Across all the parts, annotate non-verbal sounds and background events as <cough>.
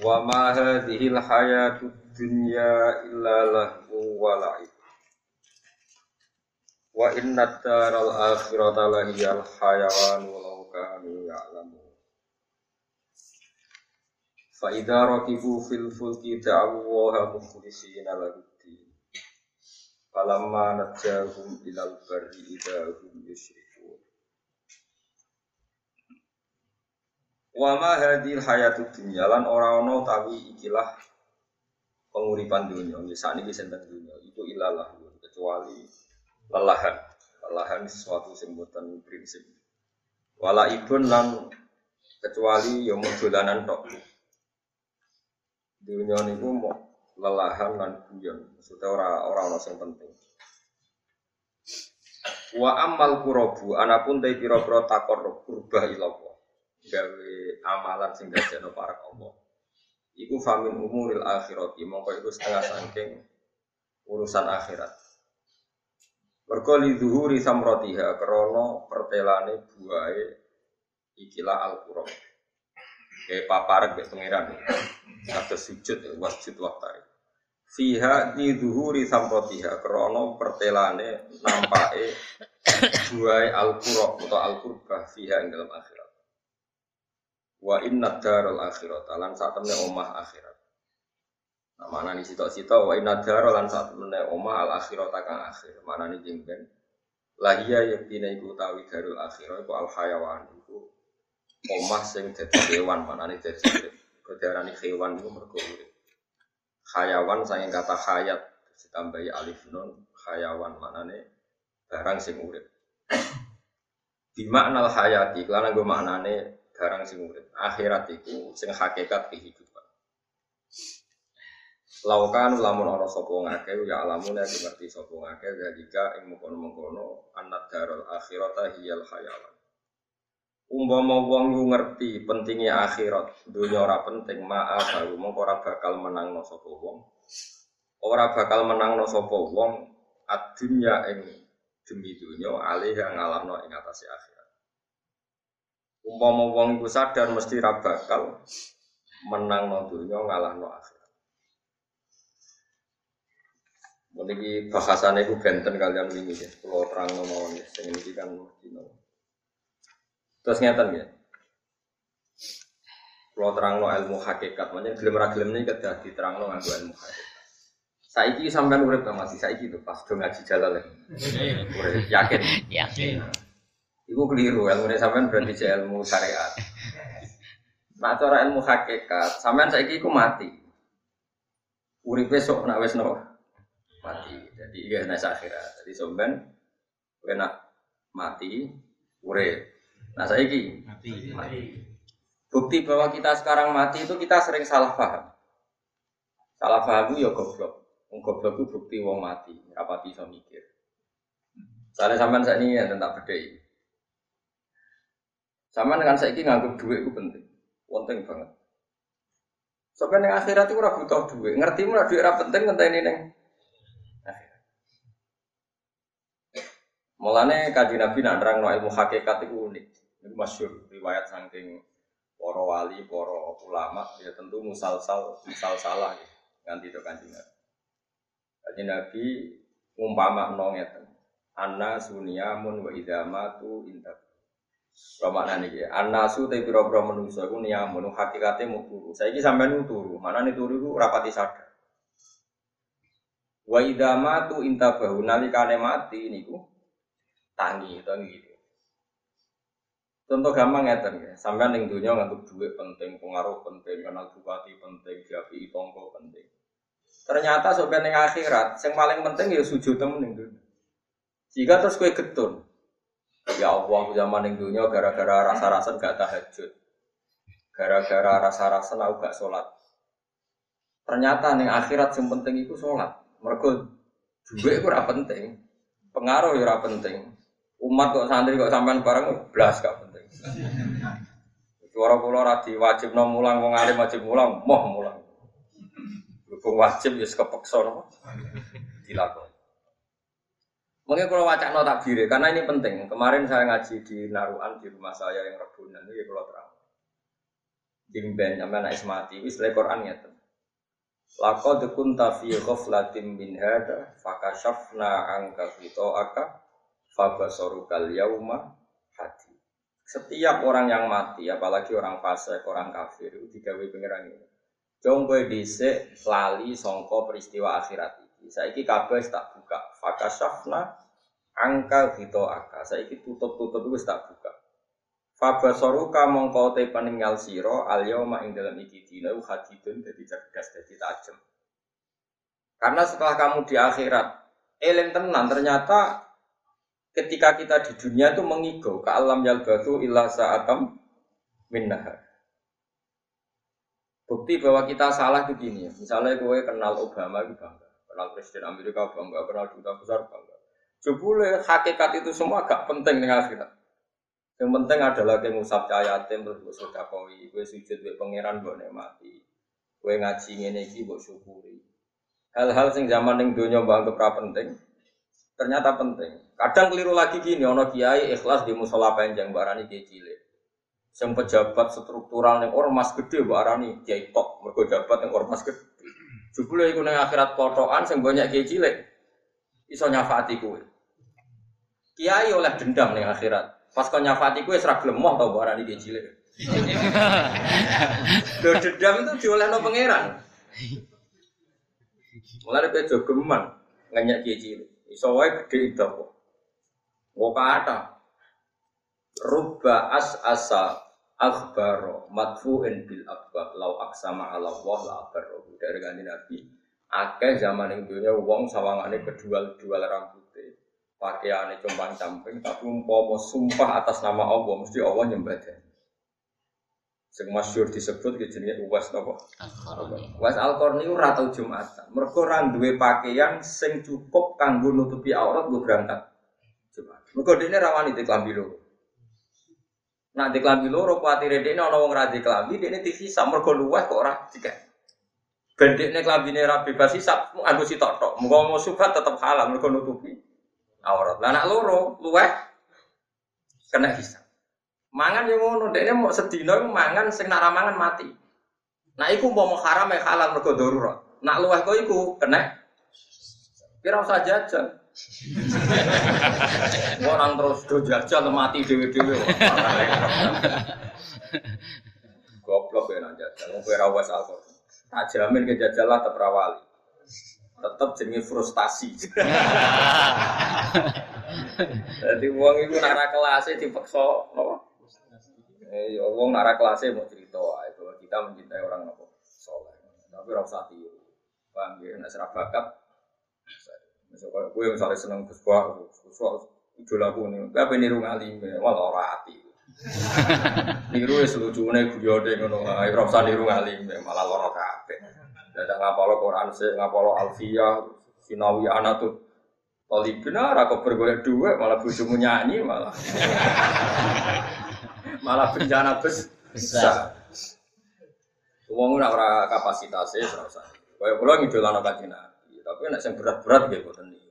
Wa ma hadhihi al-hayatud dunya illa lahu wa la'ib. Wa inna ad-daral akhirata lahiyal hayawan walau kanu ya'lamun. Fa idza rakibu fil fulki da'u Allaha mukhlisina lahu din. Falamma najahum ilal barri idza hum Wa ma hadhil hayatud dunya lan ora ana utawi ikilah penguripan dunia. Misalnya ini senteng dunia itu ilalah kecuali lelahan. Lelahan sesuatu sing boten prinsip. Wala ibun lan kecuali ya dolanan tok. Dunia niku mau lelahan lan guyon. Maksudnya ora ora ana sing penting. Wa amal kurobu anapun te pira-pira takor kurbah ilallah gawe amalan sing dadekno para Allah. Iku famin umuril akhirati, mongko iku setengah saking urusan akhirat. Mergo li zuhuri samratiha krana pertelane buahe ikilah al-qura. Kayak paparek mek pangeran. Kata sujud wasjud waktari. Fiha di zuhuri samratiha krana pertelane nampake buahe al-qura atau al-qurbah fiha ing dalam akhirat. Wa inna darul akhirat lan saat temne omah akhirat. Nah, mana nih sito-sito wa inna darul lan saat temne omah al akhirat kang akhir. Mana nih jengben. Lahia yaktina iku tawi darul akhirat iku al hayawan iku omah sing dadi hewan mana nih dadi urip. Kedarani hewan iku mergo. Hayawan saking kata hayat ditambahi alif nun hayawan mana nih barang sing urip. Bimaknal hayati, karena gue maknane barang sing urip. Akhirat itu sing hakikat kehidupan. Laukan lamun ana sapa ngake ya alamun ya ngerti sapa ngake dalika ing mengkono-mengkono annad darul akhirata hiyal hayawan. Umpama wong yo ngerti pentingnya akhirat, dunia ora penting, maaf baru mongko ora bakal menangno sapa wong. Ora bakal menangno sapa wong ad-dunya ing demi dunya alih yang ngalamno ing atase akhirat. Umpama wong iku sadar mesti ra bakal menang no dunya ngalah no akhirat. Meniki bahasane iku benten kalian wingi ya. Kalau terang no mawon ya. Sing iki kan dino. Terus ngeten ya. Kalau terang no ilmu hakikat, makanya gelem ra gelem ini kedah diterang no nganggo ilmu hakikat. Saiki sampean urip ta masih saiki tuh pas do ngaji jalal ya. Urip yakin. Yakin. Iku keliru, ilmu ini sampean berarti ilmu syariat. Nah, cara ilmu hakikat, sampean saiki iku mati. Uripe sok nak wis no mati. Jadi iya nek akhirat. Jadi sampean kena mati, urip. Nah, saiki mati. mati. Bukti bahwa kita sekarang mati itu kita sering salah paham. Salah paham itu ya goblok. Wong goblok itu bukti wong mati, rapati iso mikir. Soalnya sampean saat ini ya tentang bedai. Sama dengan saya ini nganggap duit itu penting, penting banget. Sampai neng akhirat itu ora butuh duit, ngerti mana duit ora penting ini neng. Mulane kaji Nabi nak nerang ilmu hakikat itu unik. Ini masyur riwayat saking para wali, para ulama, ya tentu musal-sal, musal-salah ya. Ganti itu kaji Nabi. Kaji Nabi umpama nongeten. Anna sunyamun wa idamatu intak Rama nani ya, anasu tapi biro-biro menungso aku niamun, hakikatnya mau turu. Saya ini sampai turu, mana nih turu itu rapati sadar. Wa idama tu intabahu nalikane mati niku tangi tangi gitu. Contoh gampang ya ya, sampai ning dunia ngantuk duit penting, pengaruh penting, kenal bupati penting, japi tonggo penting. Ternyata sampai ning akhirat, yang paling penting ya sujud temen ning. Jika terus kue getun, Ya Allah zaman yang dunia gara-gara rasa-rasa gak tahajud. gara-gara rasa-rasa aku gak sholat. Ternyata nih akhirat yang penting itu sholat. Mereka juga itu penting, pengaruh ya penting. Umat kok santri kok sampean bareng belas gak penting. Suara kula ra wajib no mulang wong alim wajib mulang, moh mulang. Berhubung wajib ya kepeksa no. Dilakoni. Mungkin kalau wacana no takbir karena ini penting. Kemarin saya ngaji di Naruan di rumah saya yang rebunan ini kalau terang. Dimben sampean ismati wis Quran ngeten. Laqad kunta fi ghaflatin min hada anka aka Fabasorukal yauma hati. Setiap orang yang mati, apalagi orang fase, orang kafir, itu digawe pengiran ini. Jong kowe dhisik lali songko peristiwa akhirat. Saiki kabeh tak buka. Fakasafna angka gitu aka. Saiki tutup-tutup wis tak buka. Fabasoruka mongko te peninggal siro al yauma ing dalam iki dina hadidun dadi cerdas dadi tajem. Karena setelah kamu di akhirat, eling tenan ternyata ketika kita di dunia itu mengigau ke alam batu illa sa'atam minnahar. Bukti bahwa kita salah itu gini, misalnya gue kenal Obama itu bangga, kenal Presiden Amerika bangga, kenal duta besar bangga. Jebule hakikat itu semua gak penting dengan akhirat. Yang penting adalah kayak ngusap cahayatim terus gue sodakowi, gue sujud gue pangeran gue mati, gue ngaji ngene iki gue syukuri. Hal-hal sing zaman yang dunia bangga penting, ternyata penting. Kadang keliru lagi gini, ono kiai ikhlas di musola panjang barani kiai cilik. Yang pejabat struktural yang ormas gede barani kiai tok, mereka jabat yang ormas gede. Jebule iku nang akhirat kotokan sing banyak kiai cilik. Iso nyafati kowe. Kiai oleh dendam ning akhirat. Pas kau nyafati kowe serak lemoh tau barani kiai cilik. <laughs> Lho dendam itu diolehno pangeran. Mulai kowe jogeman nganyak kiai cilik. Iso wae gede itu kok. Kok kata. Rubba as asa akhbaro matfu'in bil akbar lau aksama ala Allah la akbaro dari ganti Nabi akeh zaman yang dunia wong sawangane kedua dua rambutnya pakaiannya compang camping tapi umpama sumpah atas nama Allah mesti Allah nyembah Sing masyhur disebut ke jenenge Uwais napa? Uwais Al-Qarni ora tau Jumatan. Mergo ora duwe pakaian sing cukup kanggo nutupi aurat gue berangkat Jumat. Mergo dene rawani di klambi loro. Di klambi loro kuatire dene ana wong ra klambi dene dihisab mergo luweh kok ora dikek. Ben dekne klambine ra bebas hisab nganggo sitok tok. Muga mau subhat tetep halal mergo nutupi aurat. Lah anak loro luweh kena hisab. Mangan yang ngono, dia mau sedino mangan sing nara mangan mati. Nah, iku mau haram ya halal mergo darurat. Nak luweh kok iku kena. Kira usah jajan. <laughs> Orang terus do jajan mati dewe-dewe. <laughs> Goblok ya nang jajan. Wong kowe ra wis alkohol. Tak jamin ke jajal lah terperawali. Tetap jenenge frustasi. <laughs> Jadi uang itu nara kelasnya dipaksa apa? Eh, ya wong arah kelasnya mau cerita, itu kita mencintai orang apa soleh. Tapi orang usah tiru. Paham ya? Nak bakat. Misalnya gue misalnya seneng kuswa, kuswa idola aku nih. Tapi niru ngalim, malah orang hati. <laughs> niru ya selucunya guyode ngono. Ayo usah niru ngalim, malah loro kabeh. Dadak ngapalo Quran sih, ngapalo Alfiyah, Sinawi anak tuh. Kalau benar aku bergolek dua, malah bujumu nyanyi malah <laughs> malah bencana bes besar. Ora ora kapasitasnya ora usah. Kaya kula ngidolano kanjeng Nabi, tapi nek sing berat-berat nggih boten niku.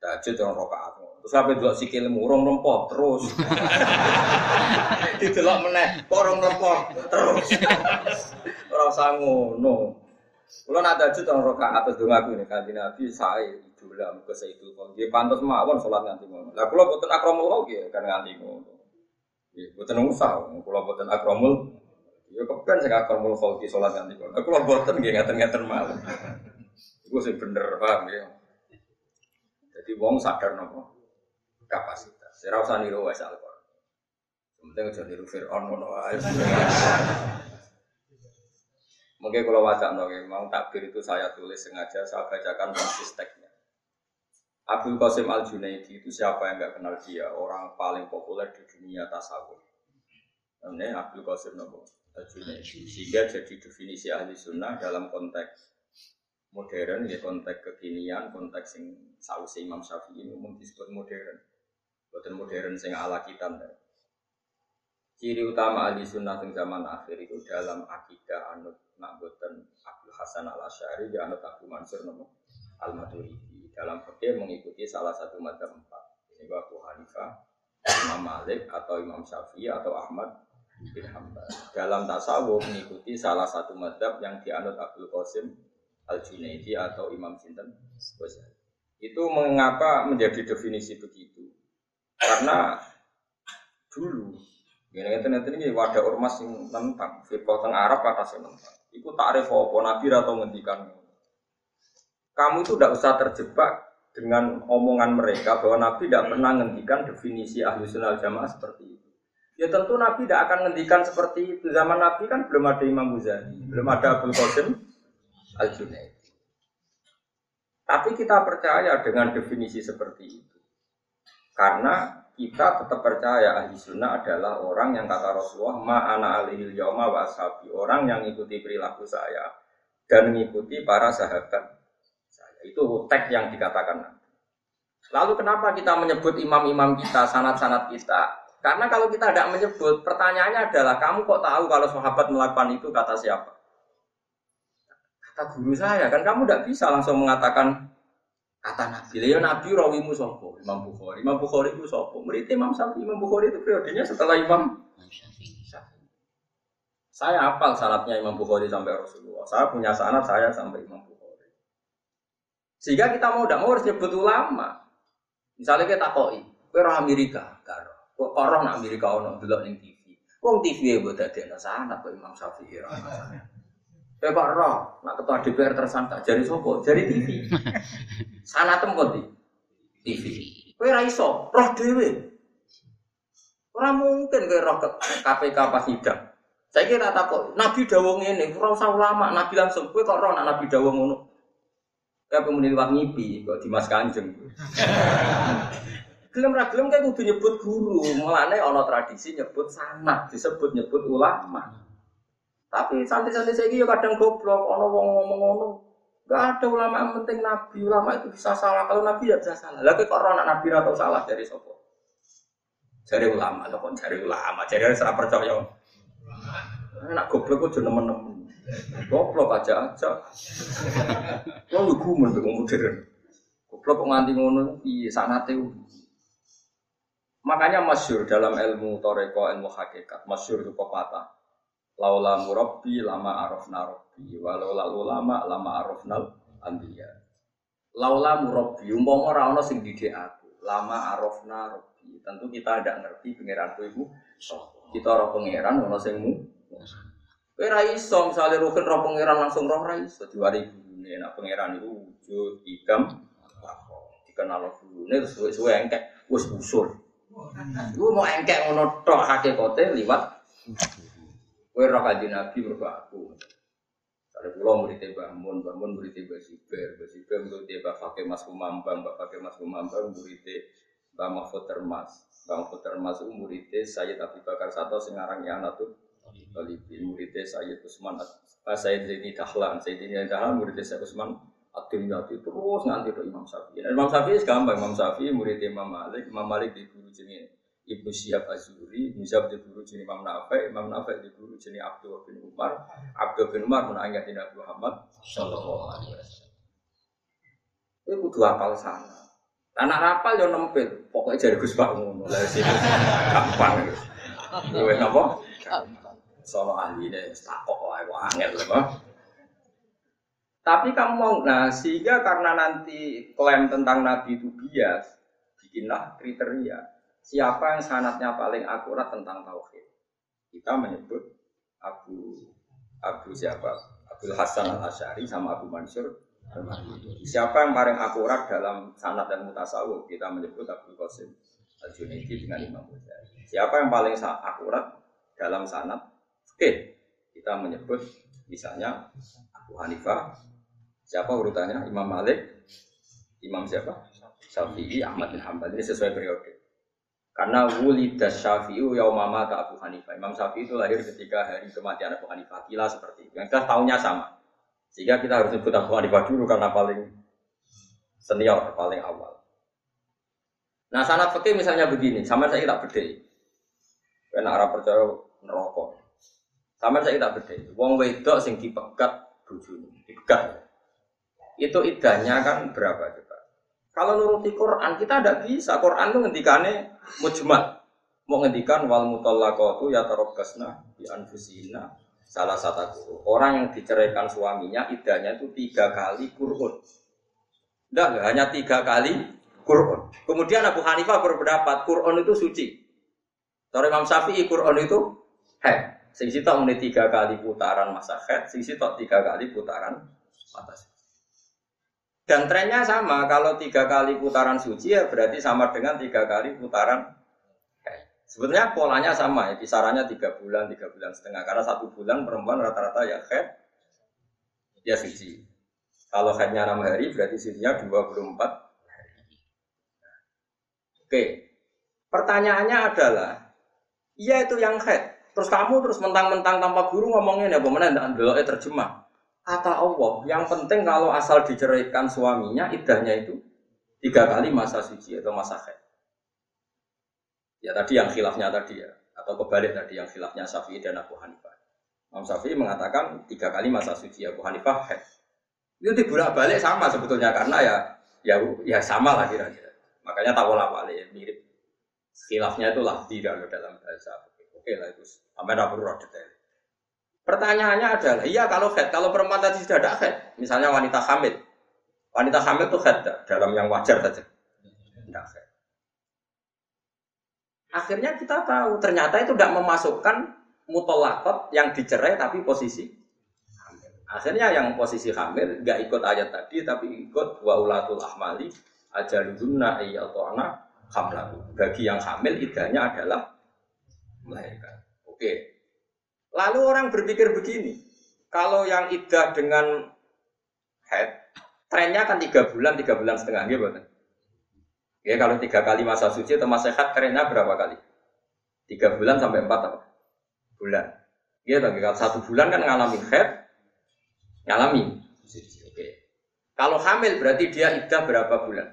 Tahajud orang rakaat. Terus sampe delok sikil murung rempah terus. <laughs> Didelok meneh, kok rong rempah terus. <laughs> Ora usah ngono. Kula nak tahajud orang rakaat terus dongaku ini kanjeng Nabi sae idola muga itu kok. Nggih pantes mawon salat nganti ngono. Lah kula boten akramul nggih kan nganti ngono. Ya, buatan usah, kalau buatan akromul, ya kepen saya akromul khalqi sholat nanti kalau aku buatan gak ngaten-ngaten malu. Itu sih bener paham ya. Jadi wong sadar nopo kapasitas. Saya rasa niru wes alkohol. Penting aja niru Fir'aun ngono. Mungkin kalau wajah nopo, mau takbir itu saya tulis sengaja, saya bacakan konsisteknya. Abdul Qasim Al Junaidi itu siapa yang nggak kenal dia? Orang paling populer di dunia tasawuf. Namanya Abdul Qasim Nopo Al-Junaidi. Sehingga jadi definisi ahli sunnah dalam konteks modern, ya konteks kekinian, konteks yang sausi Imam Syafi'i umum disebut modern. Bukan modern sing ala kita. Ciri utama ahli sunnah zaman akhir itu dalam akidah anut nak boten Abdul Hasan al Ashari di anut Abu Mansur nomo al Maturidi dalam fikih mengikuti salah satu madzhab empat ini Abu Hanifah, Imam Malik atau Imam Syafi'i atau Ahmad bin Hambal. Dalam tasawuf mengikuti salah satu madhab yang dianut Abdul Qasim Al Junaidi atau Imam Sinten Itu mengapa menjadi definisi begitu? Karena dulu ini nanti ini wadah ormas yang tentang fikih teng Arab atas yang tentang. Itu takrif apa Nabi atau ngendikan. Kamu itu tidak usah terjebak dengan omongan mereka bahwa Nabi tidak pernah ngendikan definisi ahli sunnah jamaah seperti itu. Ya tentu Nabi tidak akan ngendikan seperti itu. Zaman Nabi kan belum ada Imam Ghazali, belum ada Abdul Qasim Al Junaid. Tapi kita percaya dengan definisi seperti itu. Karena kita tetap percaya ahli sunnah adalah orang yang kata Rasulullah ma'ana alihil yawma wa ashabi. Orang yang mengikuti perilaku saya dan mengikuti para sahabat itu teks yang dikatakan Lalu kenapa kita menyebut imam-imam kita, sanat-sanat kita? Karena kalau kita tidak menyebut, pertanyaannya adalah kamu kok tahu kalau sahabat melakukan itu kata siapa? Kata guru saya, kan kamu tidak bisa langsung mengatakan kata Nabi. Ya Nabi rawimu sopo, Imam Bukhari. Imam Bukhari itu sopo. Murid Imam Syafi'i, Imam Bukhari itu periodenya setelah Imam Syafi'i. Saya hafal syaratnya Imam Bukhari sampai Rasulullah. Saya punya sanat saya sampai Imam Bukhari. Sehingga kita mau tidak mau harus nyebut ulama. Misalnya kita koi, kue Amerika, karo. Kok nak Amerika ono dulu ning TV. Wong TV ya buat ada nasi anak kok Imam Syafi'i. Eh Pak Roh, nak ketua DPR tersangka, jadi sopo, jadi TV. <laughs> Sana tempat di TV. Kue raiso, roh dewe. Orang mungkin kue roh ke KPK pas sidang. Saya kira takut, Nabi dawong ini, roh ulama, Nabi langsung, kue kok roh nak Nabi dawong ngono. Kayak kemudian liwat ngipi, kok Dimas Kanjeng. Gelem ra gelem kayak kudu nyebut guru, mulane ana tradisi nyebut sanad, disebut nyebut ulama. Tapi santri-santri saya yo kadang goblok, ana wong ngomong ngono. Gak ada ulama yang penting nabi, ulama itu bisa salah. Kalau nabi ya bisa salah. Lagi kok orang nabi atau salah dari sopo? Dari ulama, kok dari ulama, dari serap percaya. Nak goblok kok nemen-nemen. Goblok aja aja. Lo lu gumen be modern. Goblok kok nganti ngono piye sanate. Makanya masyur dalam ilmu toreko, ilmu hakikat, masyur itu pepatah. Laula murabbi lama arafna rabbi, walau lalu lama lama arafnal anbiya. Laula murabbi, umpama ora ana sing didik aku, lama arafna rabbi. Tentu kita tidak ngerti pangeranku ibu. Kita ora pangeran ana sing mu. Kowe ra iso misale rukun roh pangeran langsung roh ra iso diwari gurune. Nek pangeran iku wujud idam dikenal gurune terus suwe-suwe engkek wis usul. Iku mau engkek ngono tok hakikate liwat kowe roh kanjeng Nabi mergo aku. Ada pulau murid Mbah Mun, Mbah Mun murid Mbah Siber, Mbah Siber murid Mbah Fakih Mas Kumambang, Mbah Fakih Mas Kumambang murid Mbah Mahfud Termas, Mbah Mahfud Termas itu Sayyid Abi Bakar Sato sing aran anak tuh Talibin muridnya Sayyid Usman Sayyid Zaini Dahlan. Sayyid Zaini Dahlan muridnya Sayyid Usman Atim Yati terus nanti ke Imam Syafi'i. Imam Syafi'i gampang. Imam Syafi'i muridnya Imam Malik Imam Malik di guru jenis Ibnu Syihab Azuri, Syihab di guru jenis Imam Nafi, Imam Nafi di guru jenis Abdul bin Umar, Abdul bin Umar menangis di Nabi Muhammad Sallallahu Alaihi Wasallam. Itu kudu apal sana. Anak rapal yo nempel, pokoknya jadi Gus ngono. Lah sini gampang. Luwe napa? sono ahli deh takok wae angel loh tapi kamu mau nah sehingga karena nanti klaim tentang nabi itu bias bikinlah kriteria siapa yang sanatnya paling akurat tentang tauhid kita menyebut Abu Abu siapa Abdul Hasan al Ashari sama Abu Mansur Siapa yang paling akurat dalam sanat dan mutasawuf kita menyebut Abu Qasim al Junaidi dengan Imam Ghazali. Siapa yang paling akurat dalam sanat Oke, kita menyebut misalnya Abu Hanifah, siapa urutannya? Imam Malik, Imam siapa? Syafi'i, Ahmad bin Hanbal ini sesuai periode. Karena wulidas syafi'u yaumama ta Abu Hanifah. Imam Syafi'i itu lahir ketika hari kematian Abu Hanifah. Kila seperti itu. Yang kita tahunnya sama. Sehingga kita harus sebut Abu Hanifah dulu karena paling senior, paling awal. Nah sanat fikih misalnya begini, sama saya tak beda. Karena Arab percaya neraka. Sama saya tak beda. Wong wedok sing dipegat bojone, dipegat. Itu idahnya kan berapa coba? Kalau nuruti Quran kita tidak bisa. Quran itu ngendikane mujmal. Mau ngendikan wal mutallaqatu ya tarabbasna bi anfusina salah satu orang yang diceraikan suaminya idahnya itu tiga kali kurun. Tidak, hanya tiga kali kurun. Kemudian Abu Hanifah berpendapat kurun itu suci. Kalau Imam Syafi'i kurun itu head. Sing sitok tiga kali putaran masa head, sing sitok tiga kali putaran mata Dan trennya sama, kalau tiga kali putaran suci ya berarti sama dengan tiga kali putaran Sebetulnya polanya sama ya, kisarannya tiga bulan, tiga bulan setengah. Karena satu bulan perempuan rata-rata ya head, ya suci. Kalau headnya enam hari berarti sucinya 24 hari. Oke, pertanyaannya adalah, iya itu yang head. Terus kamu terus mentang-mentang tanpa guru ngomongin ya, bagaimana tidak terjemah. Kata Allah, yang penting kalau asal diceraikan suaminya, idahnya itu tiga kali masa suci atau masa head. Ya tadi yang khilafnya tadi ya, atau kebalik tadi yang khilafnya Syafi'i dan Abu Hanifah. Imam Syafi'i mengatakan tiga kali masa suci Abu Hanifah head. Itu dibolak balik sama sebetulnya karena ya ya ya sama lah kira-kira. Makanya tawola balik mirip. Khilafnya itu lah tidak dalam bahasa. Oke lah itu. Sampai perlu detail. Pertanyaannya adalah, iya kalau head, kalau perempuan tadi sudah ada head, misalnya wanita hamil, wanita hamil itu head dalam yang wajar saja, tidak head. Akhirnya kita tahu ternyata itu tidak memasukkan mutolakot yang dicerai tapi posisi hamil. Akhirnya yang posisi hamil nggak ikut ayat tadi tapi ikut waulatul ahmali ajaludunna atau anak. Bagi yang hamil idahnya adalah melahirkan. Oke. Lalu orang berpikir begini, kalau yang idah dengan head, trennya kan tiga bulan, tiga bulan setengah, gitu Ya kalau tiga kali masa suci atau masa sehat kerennya berapa kali? Tiga bulan sampai empat apa? bulan. Ya tapi kalau satu bulan kan ngalami head, ngalami Oke. Kalau hamil berarti dia idah berapa bulan?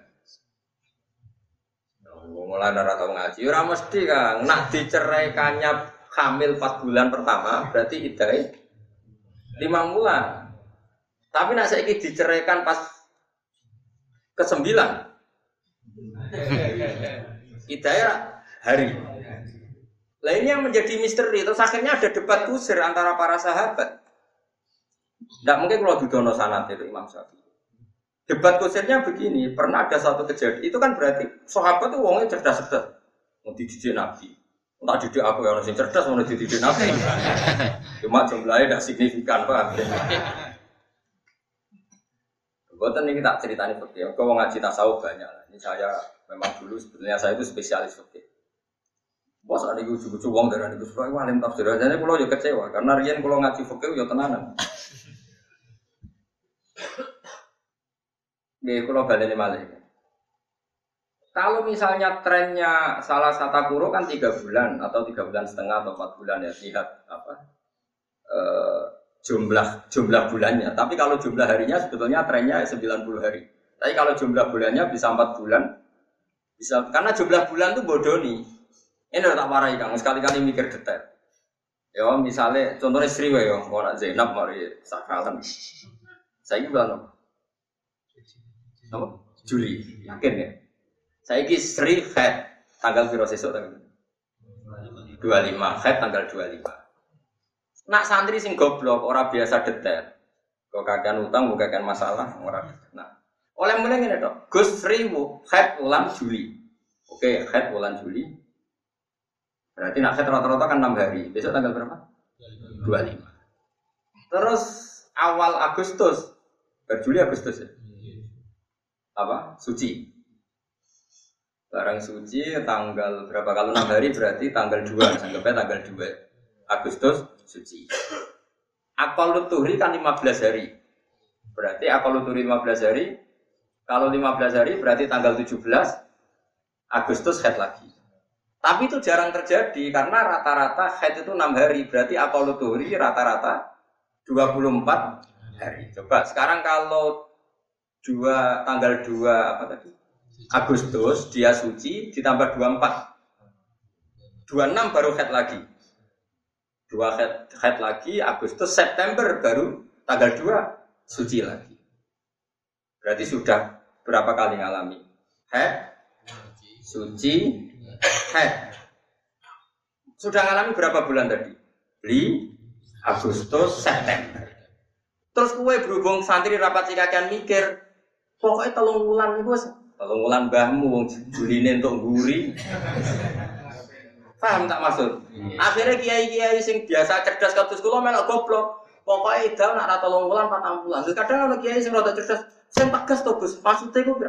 Mulai nara tahu ngaji, ora mesti kan. Nak diceraikannya hamil 4 bulan pertama berarti idah lima bulan. Tapi nak saya diceraikan pas ke sembilan Hidayah hari. Lah ini yang menjadi misteri. Terus akhirnya ada debat kusir antara para sahabat. Tidak mungkin kalau dudono sanat itu Imam Syafi'i. Debat kusirnya begini, pernah ada satu kejadian. Itu kan berarti sahabat itu wongnya cerdas-cerdas. Mau dididik Nabi. Tak didik aku yang orang cerdas, mau dididik Nabi. <laughs> Cuma jumlahnya tidak signifikan, pak. Buatan ini tak ceritanya seperti Kau mau ngaji tasawuf banyak. Ini saya memang dulu sebenarnya saya itu spesialis seperti Bos ada gue cukup uang dari gue suka gue alim tafsir. Jadi kalau juga kecewa karena Rian kalau ngaji fakir ya tenanan. <laughs> Nih kalau balik malah Kalau misalnya trennya salah satu kuro kan tiga bulan atau tiga bulan setengah atau empat bulan ya lihat apa e, jumlah jumlah bulannya. Tapi kalau jumlah harinya sebetulnya trennya 90 hari. Tapi kalau jumlah bulannya bisa empat bulan, bisa karena jumlah bulan tuh bodoh nih. Ini udah tak marahi kang, sekali-kali mikir detail. Ya misalnya contohnya Sri ya, mau nak Zainab mari sakalan. Saya bilang apa? Juli, yakin ya? Saya ini Sri head tanggal berapa sesuk tanggal? 25 head tanggal 25. Nak santri sing goblok orang biasa detail. Kok kagian utang bukan masalah orang. Nah, oleh mulai ini dok, Gus Riwu, head bulan Juli. Oke, head bulan Juli. Berarti nak head rata-rata kan 6 hari. Besok tanggal berapa? 25. Terus awal Agustus, berjuli Agustus ya? Apa? Suci. Barang suci tanggal berapa? Kalau 6 hari berarti tanggal 2. Anggapnya tanggal 2. Agustus suci. Akal luturi kan 15 hari. Berarti akal luturi 15 hari kalau 15 hari berarti tanggal 17 Agustus head lagi. Tapi itu jarang terjadi karena rata-rata haid itu enam hari. Berarti akoluduri rata-rata 24 hari. Coba sekarang kalau dua tanggal 2 apa tadi? Agustus dia suci ditambah 24. 26 baru haid lagi. Dua head, head lagi Agustus September baru tanggal 2 suci lagi. Berarti sudah berapa kali ngalami? Head, suci, head. Sudah ngalami berapa bulan tadi? Li, Agustus, September. Terus kue berhubung santri rapat sikakan mikir, pokoknya telung bulan nih bos, telung bulan bahmu, Juli untuk guri. Paham tak maksud? Iya. Akhirnya kiai-kiai sing biasa cerdas kados kula melok goblok. Pokoknya itu nak rata long bulan patang bulan. Terus kadang ada kiai sing rada cerdas, sing tegas to Gus. Maksudnya ku.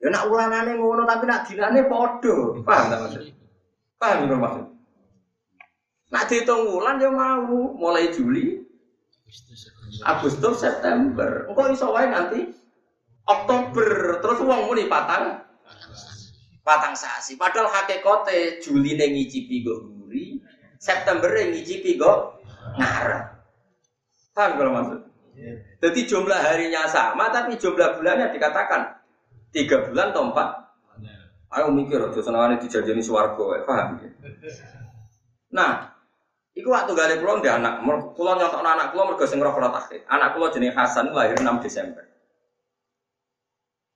Ya nak ulanane ngono tapi nak dinane padha. Paham tak maksud? Paham tak maksud? Nak dihitung bulan ya mau mulai Juli, Agustus, September. Engkau iso wae nanti Oktober terus uang muni patang patang sasi. Padahal hakikate Juli ning ngicipi go guri, September ning ngicipi go ngarep. Paham kalau maksud? Jadi jumlah harinya sama, tapi jumlah bulannya dikatakan tiga bulan atau empat. Ayo mikir, aja senangannya dijajani suwargo, eh, paham ya? Nah, Iku waktu gale pulau ndek anak, pulau nyontok anak pulau mergo sing roh Anak pulau jenis Hasan lahir 6 Desember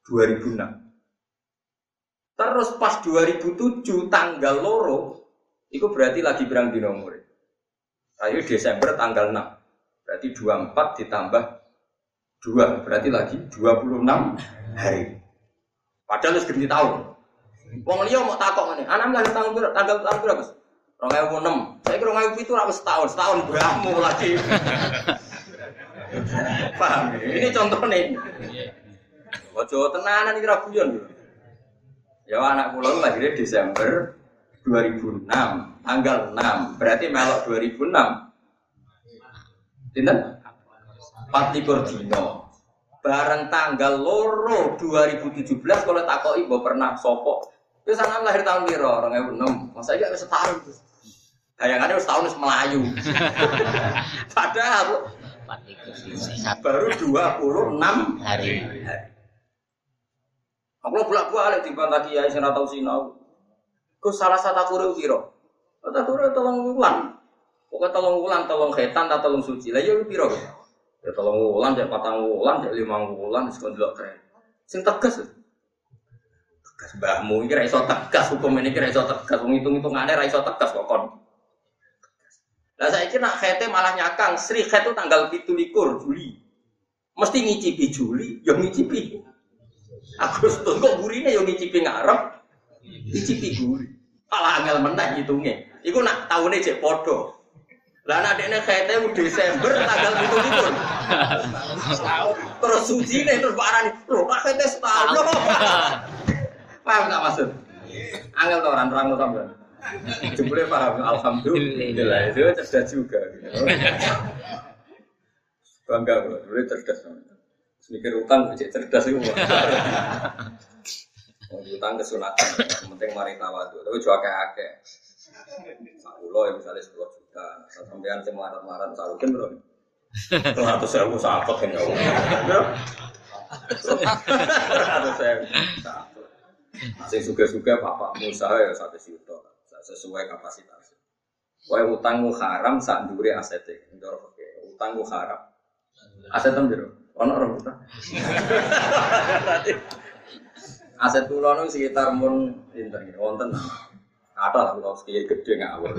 2006. Terus pas 2007 tanggal loro, itu berarti lagi berang di nomor. Ayo Desember tanggal 6. Berarti 24 ditambah 2, berarti lagi 26 hari. Padahal harus ganti tahun. Wong liya mau takok ngene, anak lahir tahun berapa? Tanggal tahun berapa? 2006. Saya kira 2007 itu harus setahun, setahun berapa lagi. <laughs> Paham? Ini contoh nih. Ojo tenanan iki ra guyon Ya anak pulau lahirnya Desember 2006, tanggal 6. Berarti melok 2006. Dinten? 24 dino. Bareng tanggal loro 2017 kalau kok ibu pernah sopok. Itu sangat lahir tahun piro? 2006. Masa iya setahun. Bayangannya setahun Melayu. <laughs> Padahal baru 26 hari. hari. Aku bolak balik di bantah kiai saya tahu sinau. Kau salah satu kuru kiro. Kata kuru tolong ulang. Pokoknya tolong ulang, tolong hetan, tak tolong suci. Lah iya piro. Ya tolong ulang, jadi patang ulang, jadi lima ulang, sekolah dulu keren. Sing tegas. Tegas mbahmu ini raiso tegas, hukum ini raiso tegas, menghitung hitung ada raiso tegas kok kon. Lah kira nak khete malah nyakang, Sri khet itu tanggal pitu likur Juli. Mesti ngicipi Juli, yang ngicipi Agustus <laughs> kok gurine yo ngicipi ngarep, ngicipi guri. Malah angel meneh ngitungnya. Iku nak tahunnya cek podo. Lah nak dekne kete Desember tanggal itu itu. Terus suci nih terus barani, lho kak kete setahun. <laughs> Paham tak maksud? Angel tuh orang terang sampean. Jebule paham, alhamdulillah itu cerdas juga. <laughs> Bangga. Jebule cerdas. Mikir utang cek cerdas itu. Mau utang kesunatan, penting mari tawadu. Tapi juga kayak akeh. Sakulo ya misalnya sepuluh juta, sampean sing marat-marat sarukin bro. Ratus ribu sakit kan ya. Ratus ribu sakit. Sing suga-suga bapak Musa ya satu juta sesuai kapasitas. Wae utangmu haram sak ndure asete. Ndoro utangmu haram. Aset tem Ono orang kita. Aset pulau nu sekitar mun pinter gitu, wonten. Ada lah pulau sekitar gede awal.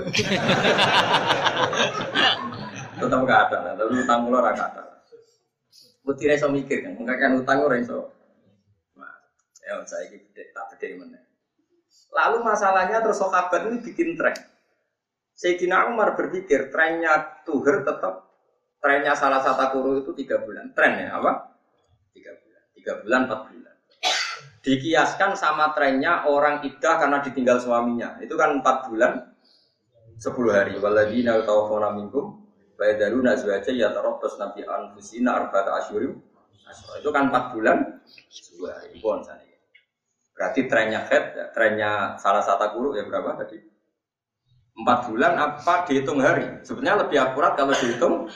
Tetap nggak ada, tapi utang pulau raga ada. Putih reso mikir kan, enggak kan utang ora iso. Ya saya ini gede, tak gede mana. Lalu masalahnya terus sokabat ini bikin tren. Sayyidina Umar berpikir trennya Tuher tetap trennya salah satu guru itu tiga bulan. Tren ya apa? Tiga bulan. Tiga bulan, empat bulan. Dikiaskan sama trennya orang idah karena ditinggal suaminya. Itu kan empat bulan, sepuluh hari. Waladina tawafona minkum. Bayadaru nazwaja ya terobos nabi anfusina arba'ata asyurim. Itu kan empat bulan, sepuluh hari. Bon. Berarti trennya head, ya, trennya salah satu guru ya berapa tadi? Empat bulan apa dihitung hari? Sebenarnya lebih akurat kalau dihitung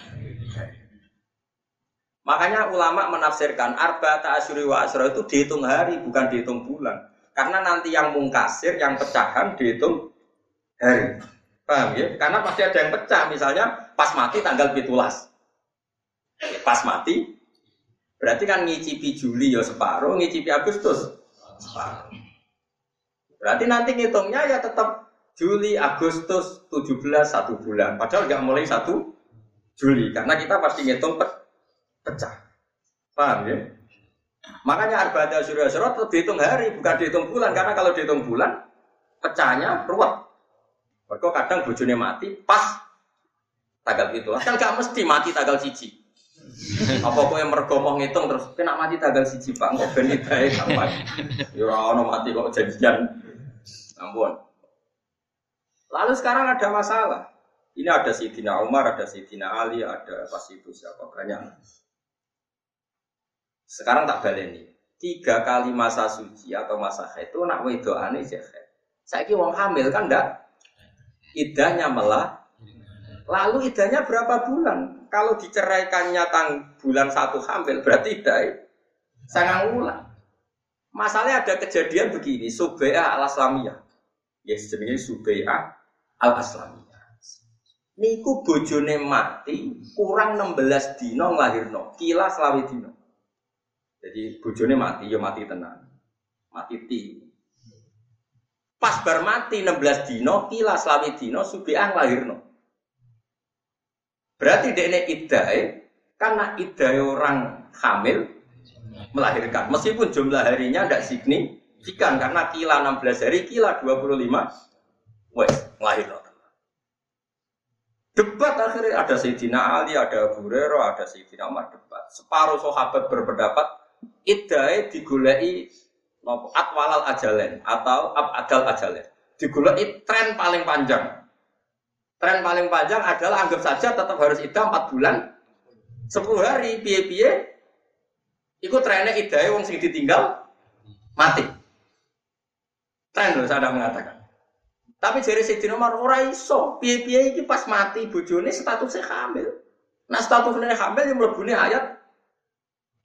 Makanya ulama menafsirkan arba ta'asyuri wa asra itu dihitung hari, bukan dihitung bulan. Karena nanti yang mungkasir, yang pecahan dihitung hari. Paham ya? Karena pasti ada yang pecah. Misalnya pas mati tanggal pitulas. Pas mati, berarti kan ngicipi Juli ya separuh, ngicipi Agustus Berarti nanti ngitungnya ya tetap Juli, Agustus, 17, satu bulan. Padahal nggak mulai satu Juli. Karena kita pasti ngitung pe pecah. Paham ya? Makanya arba'ata surya surah tetap dihitung hari, bukan dihitung bulan. Karena kalau dihitung bulan, pecahnya ruwet. Mereka kadang bojone mati pas tanggal itu. Kan gak mesti mati tanggal cici. Apa kowe mergo mau ngitung terus kena mati tanggal siji Pak, kok ben idae sampai. Ya mati kok janjian. Ampun. Lalu sekarang ada masalah. Ini ada Sidina Umar, ada Sidina Ali, ada pas itu siapa banyak. Sekarang tak baleni. Tiga kali masa suci atau masa haid itu nak wedokane sih haid. Saya wong hamil kan ndak idahnya melah. Lalu idahnya berapa bulan? kalau diceraikannya tang bulan satu hamil berarti dai sangat ulang. Masalahnya ada kejadian begini, Subai'ah al Aslamiyah. Ya yes, jenenge Subai'ah al Aslamiyah. Niku bojone mati kurang 16 dino nglahirno, kila selawi dino. Jadi bojone mati ya mati tenang. Mati ti. Pas bar mati 16 dino, kila selawi dino Subai'ah nglahirno. Berarti dia idai karena idai orang hamil melahirkan. Meskipun jumlah harinya tidak signifikan karena kila 16 hari, kila 25 wes melahirkan. Debat akhirnya ada Sayyidina Ali, ada Abu Hurairah, ada Sayyidina Umar debat. Separuh sahabat berpendapat idai digulai nopo atwalal ajalen atau abadal ajalen. Digulai tren paling panjang. Tren paling panjang adalah anggap saja tetap harus iddah 4 bulan 10 hari piye-piye Iku trennya idahnya wong sing ditinggal mati. Tren loh saya mengatakan. Tapi jari Sayyidina Umar ora iso, piye-piye iki pas mati bojone statusnya hamil. Nah statusnya hamil yang mlebune ayat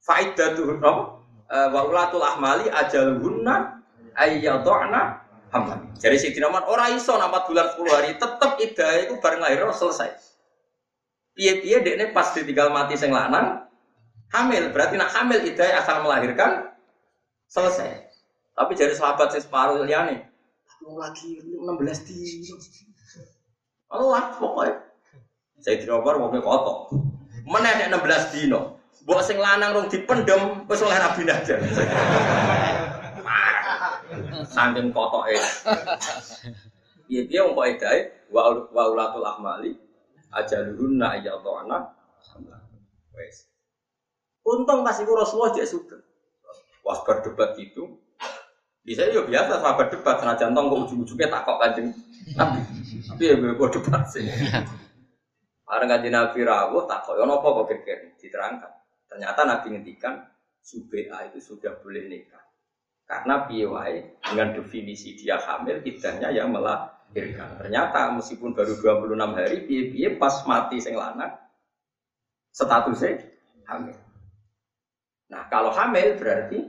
faidatuhun apa? Eh, wa ulatul ahmali ajaluhunna ayyadhana hamlan. Jadi si Umar orang iso 4 bulan 10 hari tetep idah itu bareng lahir selesai. Piye-piye dekne pas ditinggal mati sing lanang hamil, berarti nak hamil idah asal melahirkan selesai. Tapi jadi sahabat sing separuh liyane, lagi 16 di. Allah pokoknya. Saya tidak mau kotok. Mana ada 16 dino. Buat sing lanang rong dipendem wis oleh Nabi aja. Saking kotoke. Piye piye wong kok edae wa wa ulatul ahmali ajaluhunna ayyadana wes. Untung pas iku Rasulullah jek sugeng. Was berdebat gitu. Bisa ya biasa sahabat debat senajan tong kok ujung-ujungnya tak kok kanjeng Nabi. Tapi ya gue debat sih. Bareng kanjeng Nabi rawuh tak kok ono apa kok kira diterangkan. Ternyata Nabi ngendikan Subea itu sudah boleh nikah. Karena piawai dengan definisi dia hamil, idahnya yang melahirkan. Ternyata meskipun baru 26 hari, piye-piye pas mati sing lanang, statusnya hamil. Nah kalau hamil berarti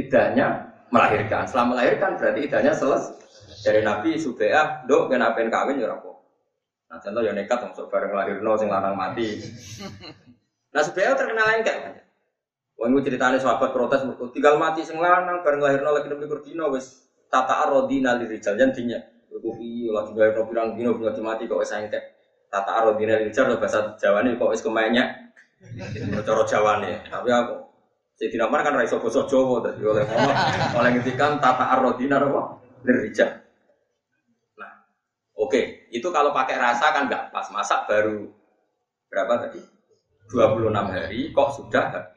idahnya melahirkan. Setelah melahirkan berarti idahnya selesai. Dari Nabi Subeah, dok kenapa kawin ya. Nah contoh ya nekat masuk bareng lahir no sing lanang mati. Nah Subeah terkenal yang kayak Wong critane sahabat protes mergo tinggal mati sing lanang bareng lahirno lagi nembe kurdino wis tata arodina lirijal jan dinya. Iku iya lagi lahirno pirang dino bunga mati kok wis engkek. Tata arodina lirijal bahasa Jawane kok wis kemenya. Cara Jawane. Tapi aku Sayyidina Umar kan ra iso basa Jawa dadi oleh ngomong oleh ngendikan tata arodina apa lirijal. Nah, oke, itu kalau pakai rasa kan enggak pas masak baru berapa tadi? 26 hari kok sudah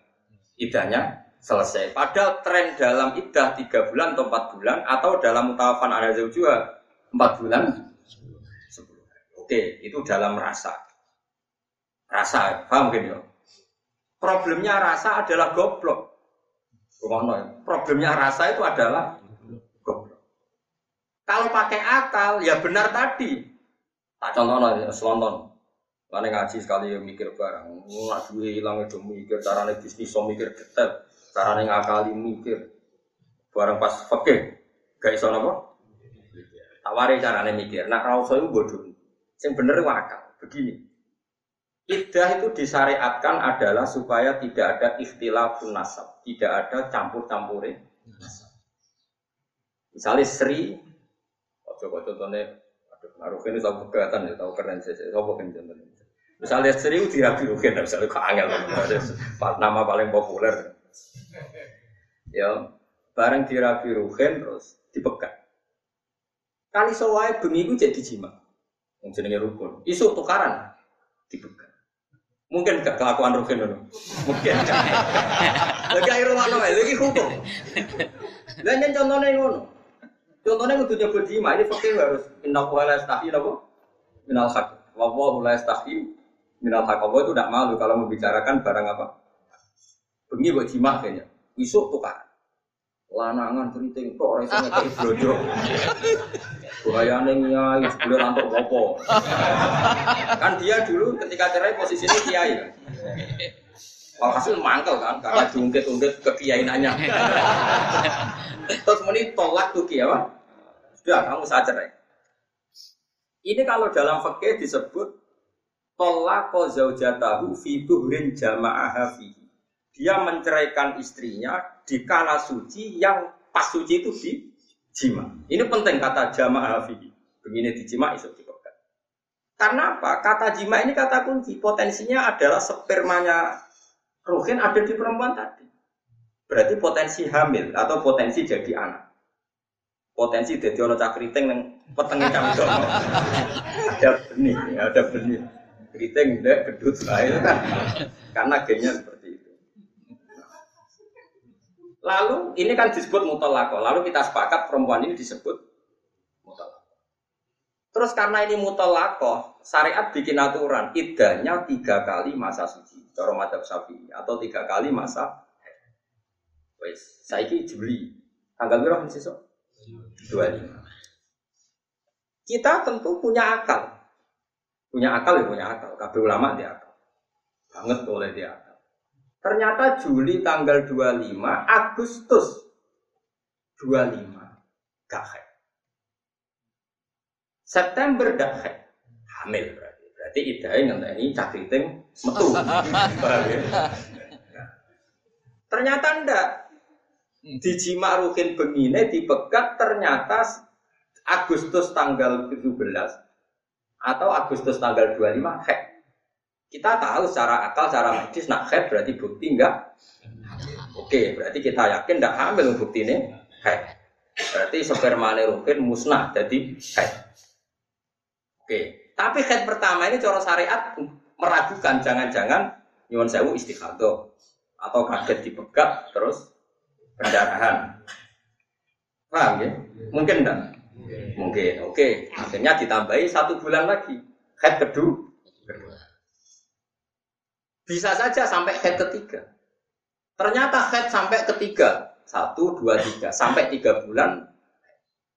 idahnya selesai. Padahal tren dalam idah tiga bulan atau empat bulan atau dalam mutawafan ada juga empat bulan sepuluh. Oke, itu dalam rasa. Rasa, paham gini ya? Problemnya rasa adalah goblok. Ya. Problemnya rasa itu adalah goblok. Kalau pakai akal ya benar tadi. Tak contoh nih, selonton. Mana ngaji sekali ya mikir barang. Nggak duwe hilang itu mikir. Caranya bisnis so mikir detail. Caranya ngakali mikir. Barang pas fakir. Gak iso apa? Tawari caranya mikir. Nah rauso itu bodoh. Yang bener itu akal. Begini. Iddah itu disyariatkan adalah supaya tidak ada ikhtilafun nasab, tidak ada campur-campurin nasab. Misalnya Sri, coba contohnya, aduh, naruh ini tahu kegatan ya, tahu keren saja, tahu kan contohnya. Misalnya Sri itu dirabi rugen, misalnya kok angel, nama paling populer. Ya, bareng dirabi rugen terus dipegat. Kali sewai bengi itu jadi jima, yang jenenge rukun. Isu tukaran, dipegat. Mungkin gak kelakuan Rukin dulu. Mungkin. Lagi air rumah nama, lagi hukum. Dan yang contohnya ngono. Contohnya kudu nyebut jima, ini fakir harus inna kuala istahi nopo minal hak. Istahi minal hak. Allah itu tidak malu kalau membicarakan barang apa. Bengi buat jima kayaknya. Isuk tukar. Lanangan keriting kok orang itu kayak blojo. Bahayane nyai sebelum rantok popo. Kan dia dulu ketika cerai posisinya kiai kan. Walhasil mangkel kan karena diungkit-ungkit kekiainannya. Terus meni tolak tuh kiai apa? Sudah kamu saja cerai. Ini kalau dalam fikih disebut tolak zaujatahu fi duhrin jama'aha fihi dia menceraikan istrinya di kala suci yang pas suci itu di jima. Ini penting kata jamaah fihi. Begini di jima dipegang. Karena apa? Kata jima ini kata kunci. Potensinya adalah spermanya Ruhin ada di perempuan tadi. Berarti potensi hamil atau potensi jadi anak. Potensi jadi ono cakriting yang petengnya camdok. <laughs> ada benih, ada benih. Keriting, gedut, lahir kan. Karena gennya seperti Lalu ini kan disebut mutolako. Lalu kita sepakat perempuan ini disebut mutolako. Terus karena ini mutolako, syariat bikin aturan idahnya tiga kali masa suci. Cara madhab syafi'i atau tiga kali masa Wes, saiki Juli. Tanggal berapa besok? 25. Kita tentu punya akal. Punya akal ya punya akal. Kabeh ulama dia akal. Banget oleh dia akal. Ternyata Juli tanggal 25, Agustus 25 gak haid. September gak. Hamil berarti. Berarti idahnya ngenteni cakriting metu. ya? Ternyata ndak. Di Jima Rukin Bengine dipegat ternyata Agustus tanggal 17 atau Agustus tanggal 25 haid. Kita tahu secara akal, secara medis, nak head berarti bukti enggak. Oke, berarti kita yakin enggak hamil bukti ini head. Berarti sperma rukin musnah, jadi head. Oke, tapi head pertama ini cara syariat meragukan, jangan-jangan nyuwun sewu istihadah atau kaget dipegat terus pendarahan. Paham ya? Mungkin enggak? Mungkin. Oke, akhirnya ditambahi satu bulan lagi. Head kedua. Bisa saja sampai head ketiga. Ternyata head sampai ketiga. Satu, dua, tiga. Sampai tiga bulan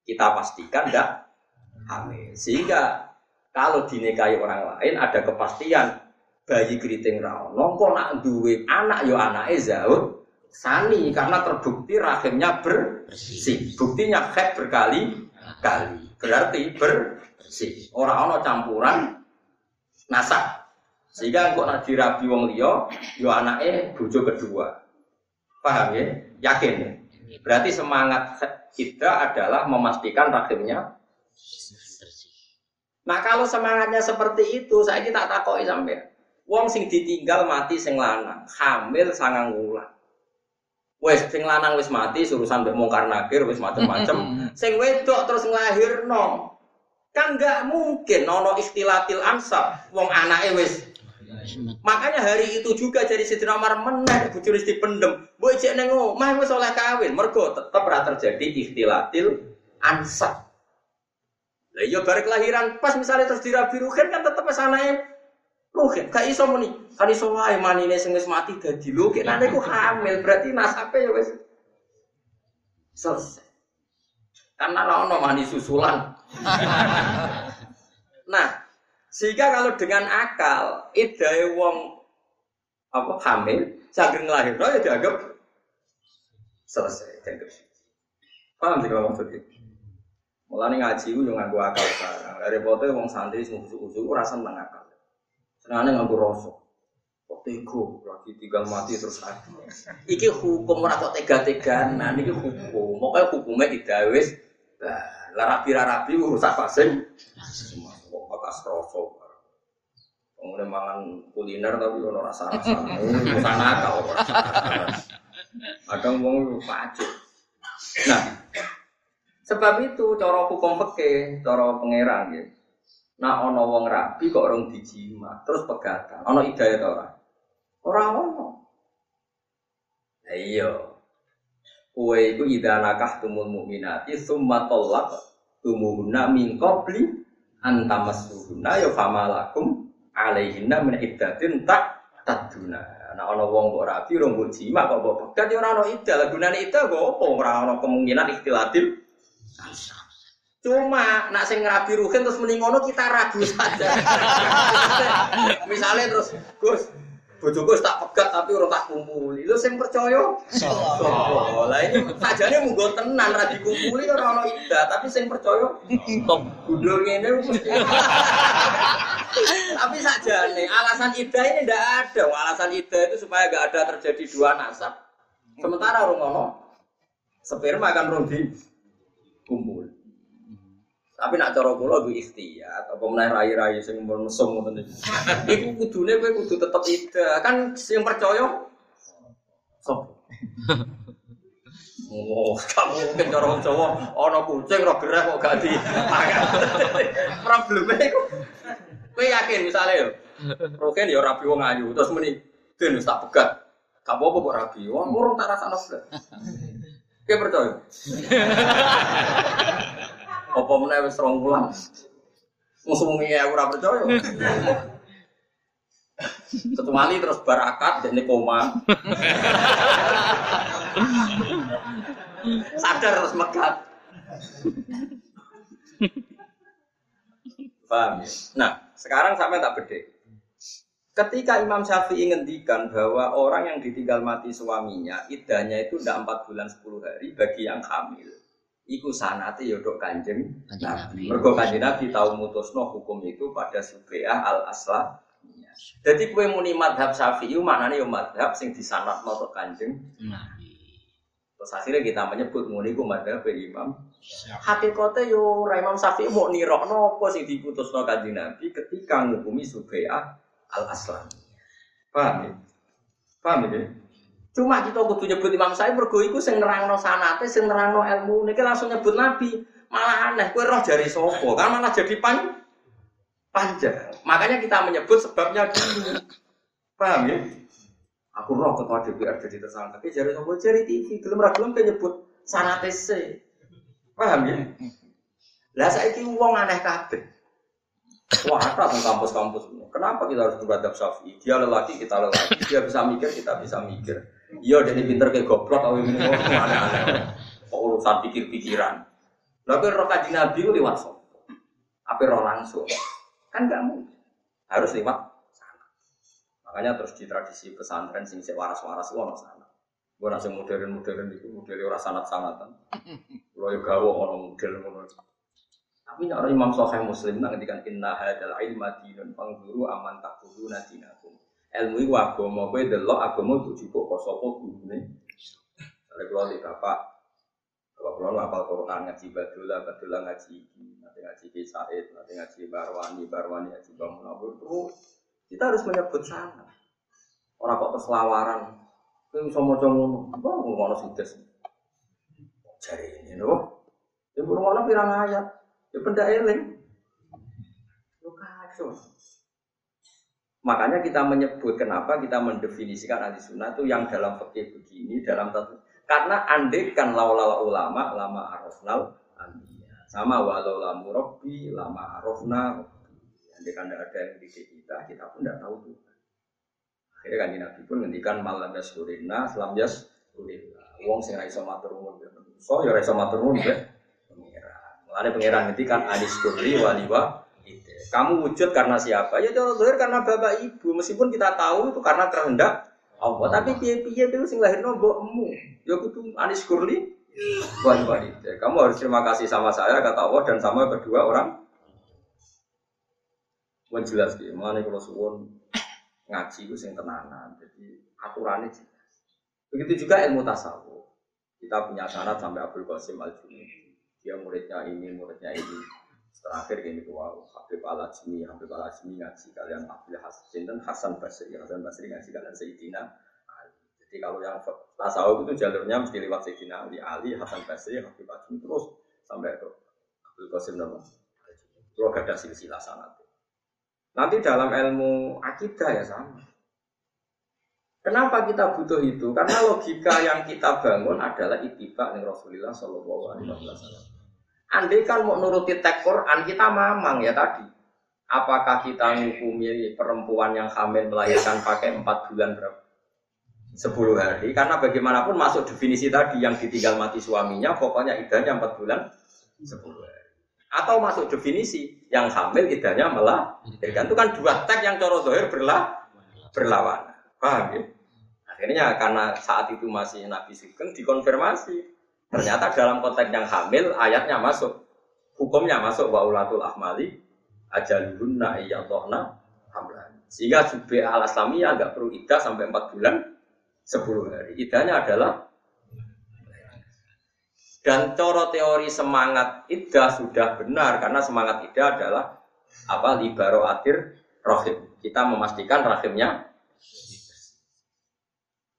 kita pastikan tidak hamil. Sehingga kalau dinikahi orang lain ada kepastian bayi keriting rawon. Nongko nak duwe anak yo anak jauh sani karena terbukti rahimnya bersih. Buktinya head berkali kali. Berarti bersih. Orang-orang campuran nasak. Sehingga kok nak dirabi wong liya, yo anake bojo kedua. Paham ya? Yakin ya? Berarti semangat kita adalah memastikan rahimnya Nah kalau semangatnya seperti itu, saya kita takoi sampai wong sing ditinggal mati sing lanang, hamil sangang wulan. Wes sing lanang wis mati surusan mbek mungkar nakir wis macem-macem. sing wedok terus nglahirno. Kan enggak mungkin nono istilatil ansab wong anake wis Makanya hari itu juga jadi Sidina Umar menang bujur dipendem. Boy cek neng mah wis oleh kawin. Mergo tetep ora terjadi ikhtilatil ansab. Lah iya bareng kelahiran pas misalnya terus dirabi ruhin kan tetep anake ruhin. Gak iso muni. Kan iso wae manine sing wis mati dadi lho. Nek ku hamil berarti nasabe ya wis Selesai. Karena ono mani susulan. <laughs> nah, sehingga kalau dengan akal, idai wong apa hamil, sageng lahir, ya dianggap selesai, dianggap Paham sih kalau maksudnya? Mulane ngaji ku yo nganggo akal sekarang. Dari foto wong santri sing usuk-usuk ora seneng akal. Senengane nganggo rasa. Kok tega lagi tinggal mati terus lagi. Iki hukum ora kok tega-teganan, iki hukum. Pokoke hukume didawis lah rapi rapi urusan pasing. Kok bekas rasa. Kemudian mangan kuliner tapi ono rasa-rasa. Urusan akal. Kadang wong pacik. Nah, sebab itu cara hukum peke, cara pangeran ya. Nah ono wong rapi kok orang dijima, terus pegatan. Ono hidayah ta ora? Ora ono. Lah iya. Kowe iku idza nakahtumul mukminati tsumma talaq tumuhunna min qabli an tamassuhunna ya famalakum alaihinna min iddatin tak taduna. Nah ana wong kok rapi rong mbok jima kok mbok pegat ya ora ono iddah. Gunane iddah kok apa ora ono kemungkinan ikhtilatil. Cuma nak sing ngerabi ruhin terus mending ngono kita ragu saja. <laughs> Misalnya terus Gus bojoku tak pegat tapi ora tak kumpuli. Lho sing percaya sapa? Lah ini sajane munggo tenan ra dikumpuli ora ono ida, tapi sing percaya tok gundul ngene. <laughs> Tapi sajane alasan ida ini ndak ada. Alasan ida itu supaya gak ada terjadi dua nasab. Sementara orang ngono sperma rugi kumpul. Tapi nak cara kula ku ikhtiyat apa meneh rai-rai sing mesum ngoten iki. Iku kudune kowe kudu tetep ida. Kan sing percaya sop. <laughs> Oh, kamu mungkin cara wong Jawa ana kucing ora gerah kok gak di. <laughs> Probleme iku. Kowe yakin misalnya yo. Roken yo rapi wong ayu terus muni den wis tak pegat. Gak apa-apa kok rapi. Wong urung tak rasakno. Kowe percaya? <laughs> Apa meneh wis rong wulan. Musuh-musuhe aku ora percaya. Kecuali terus barakat dan koma. Sadar terus megat. Paham ya? Nah, sekarang sampai tak bedek. Ketika Imam Syafi'i ngendikan bahwa orang yang ditinggal mati suaminya, idahnya itu tidak 4 bulan 10 hari bagi yang hamil. Iku sanate yodok kanjeng Nabi. Mergo kanjeng Nabi tahu mutusno hukum itu pada Subeah al Aslah. Jadi kue muni madhab Syafi'i maknanya yo madhab sing disanat tok kanjeng Nabi. Terus akhirnya kita menyebut muni ku madhab Imam. Hakikatnya yo ra Imam Syafi'i mau nirokno apa sing diputusno kanjeng Nabi ketika ngukumi Subeah al Aslah. Paham ya? Paham ya? Cuma kita kudu nyebut Imam Syafi'i mergo iku sing nerangno sanate, sing nerangno ilmu. Niki langsung nyebut Nabi. Malah aneh, kowe roh jari sapa? Kan malah jadi pan panjang. Makanya kita menyebut sebabnya dulu. Paham ya? Aku roh ketua DPR jadi tersangka. Tapi jari sapa jari TV. Gelem ra gelem nyebut sanate se. Paham ya? Lah saiki wong aneh kabeh. Wah, ada di kampus-kampus. Kenapa kita harus beradab Syafi'i? Dia lelaki, kita lelaki. Dia bisa mikir, kita bisa mikir. Iya, dia pinter kayak goblok, kalau ini. Kok urusan pikir-pikiran. Lalu roh kaji Nabi itu lewat sok. Apa roh langsung? Kan gak mungkin. Harus lewat sana. Makanya terus di tradisi pesantren sing waras-waras itu ono sana. Gue nasi modern-modern itu model orang sanat-sanatan. Yang gawe orang model ngono. Tapi orang Imam Sahih Muslim nang ngendikan inna hadzal ilma dinun fanzuru aman takfuruna dinakum. Ilmu iku agama kowe delok agama itu cukup kok sapa gurune. Kalau kalau di bapak kalau kalau apal Quran ngaji badula badula ngaji iki, nanti ngaji Ki Said, nanti ngaji Barwani, Barwani ngaji Bang Munawir terus kita harus menyebut sana. Orang kok terslawaran. Kowe iso maca ngono, apa ngono sing des. Jare ini lho. Ya ngono pirang ayat. Ya benda eling. Lu kacau. Makanya kita menyebut kenapa kita mendefinisikan ahli sunnah itu yang dalam fikih begini, dalam tentu. Karena andekan laulala ulama, lama arafnal. Sama walau lamu robbi, lama arafna Andekan tidak ada yang didik kita, kita pun tidak tahu tuh. Akhirnya kan Nabi pun ngendikan malam yaskurinna, selam yaskurinna. Wong sing ra iso matur nuwun So ya iso matur nuwun ya. Pangeran. Mulane pangeran ngendikan anis kurli waliwa kamu wujud karena siapa? Ya cara zahir karena bapak ibu. Meskipun kita tahu itu karena kehendak Allah. Tapi piye-piye itu sing lahirno mbokmu. Ya kudu anis kurli Wah, Kamu harus terima kasih sama saya kata Allah dan sama kedua orang. Mau jelas gitu. Mana kalau suwon ngaji itu sing tenanan. Jadi aturannya jelas. Begitu juga ilmu tasawuf. Kita punya sanat sampai Abdul Qasim Al Dia muridnya ini, muridnya ini terakhir gini wow Habib Al Ajmi Habib Al Ajmi ngaji kalian Abdul Hasan dan Hasan Basri Hasan Basri ngaji kalian Sayyidina Ali. Jadi kalau yang tasawuf itu jalurnya mesti lewat Sayyidina Ali. Ali Hasan Basri Habib Ajmi terus sampai ke Abdul Qasim nama terus ada silsilah sanat nanti dalam ilmu akidah ya sama. Kenapa kita butuh itu? Karena logika yang kita bangun adalah itibak nih Rasulullah Shallallahu Alaihi Wasallam. Andai kan mau nuruti teks Quran, kita mamang ya tadi. Apakah kita menghukumi perempuan yang hamil melahirkan pakai empat bulan berapa? Sepuluh hari. Karena bagaimanapun masuk definisi tadi yang ditinggal mati suaminya, pokoknya idahnya empat bulan sepuluh hari. Atau masuk definisi yang hamil idahnya malah itu kan dua teks yang coro dohir berlah berlawan. Paham ya? Akhirnya karena saat itu masih Nabi Sugeng dikonfirmasi Ternyata dalam konteks yang hamil ayatnya masuk. Hukumnya masuk wa ulatul ahmali ajalihunna iyadhna hamlan. Sehingga jube al agak perlu idah sampai 4 bulan 10 hari. Idahnya adalah dan coro teori semangat idah sudah benar karena semangat idah adalah apa libaro atir rohim. Kita memastikan rahimnya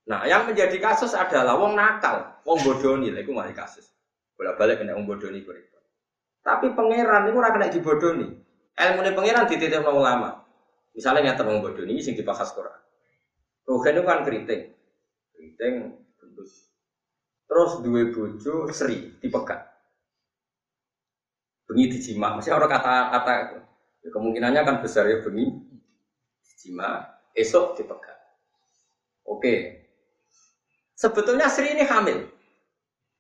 Nah, yang menjadi kasus adalah wong nakal, wong bodoni, itu mari kasus. Bolak balik kena wong bodoni kuwi. Tapi pangeran itu ora kena dibodoni. Ilmu ini pangeran dititip wong ulama. Misalnya yang wong bodoni sing dibahas Quran. Rogen itu kan keriting, keriting gendus. Terus dua bojo seri dipegat. Bengi dijima, masih orang kata-kata ya, kemungkinannya kan besar ya bengi dijima, esok dipegat. Oke, Sebetulnya Sri ini hamil.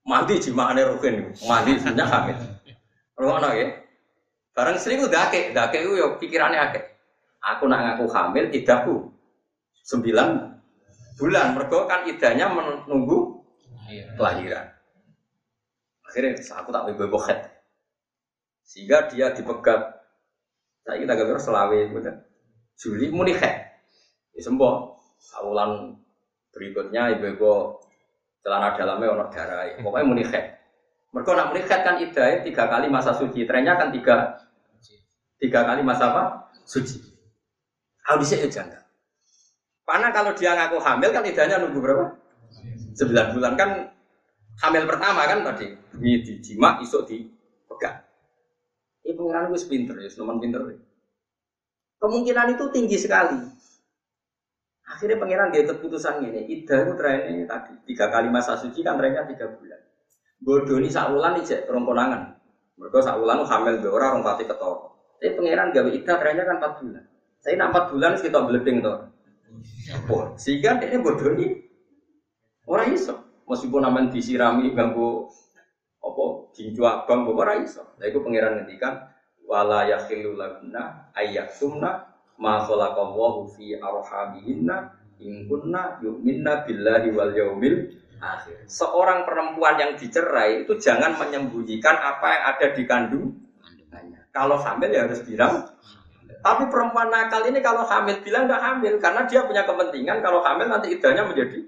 Mandi jimaane Rukin, mandi sebenarnya hamil. Rumah ya. Barang Sri itu dake, dake itu ya pikirannya akeh. Aku nak ngaku hamil tidakku sembilan bulan. Mereka kan idahnya menunggu kelahiran. Akhirnya aku tak bebo bebohet. Sehingga dia dipegat. Saya kita gak selawe, Juli muni het. Ya sembuh. Awulan Berikutnya ibu-ibu celana dalamnya ono darah. Pokoknya muni head. Mereka nak muni head kan idai tiga kali masa suci. Trennya kan tiga tiga kali masa apa? Suci. Audisi ya jangka. Karena kalau dia ngaku hamil kan idahnya nunggu berapa? Sembilan bulan kan hamil pertama kan tadi. Ini dijima, isuk dipegang. Ibu pengiran gue pinter ya, senuman pinter. Kemungkinan itu tinggi sekali. Akhirnya pangeran dia keputusan ini, ida itu trennya tadi tiga kali masa suci kan trennya tiga bulan. Bodoni saulan ijek rongkonangan. Mereka saulan hamil dua orang pati ketor. Tapi pangeran gawe ida trennya kan empat bulan. Saya empat bulan kita beleding tuh. Sehingga ini bodoni orang iso. Meskipun namanya disirami ganggu apa jinju abang, orang iso. Nah itu pangeran ngendikan wala yakhilu laguna ayatumna ma khalaqallahu fi arhamihinna in kunna yu'minna billahi wal yaumil akhir. Seorang perempuan yang dicerai itu jangan menyembunyikan apa yang ada di kandung Kalau hamil ya harus bilang. Tapi perempuan nakal ini kalau hamil bilang nggak hamil karena dia punya kepentingan kalau hamil nanti idahnya menjadi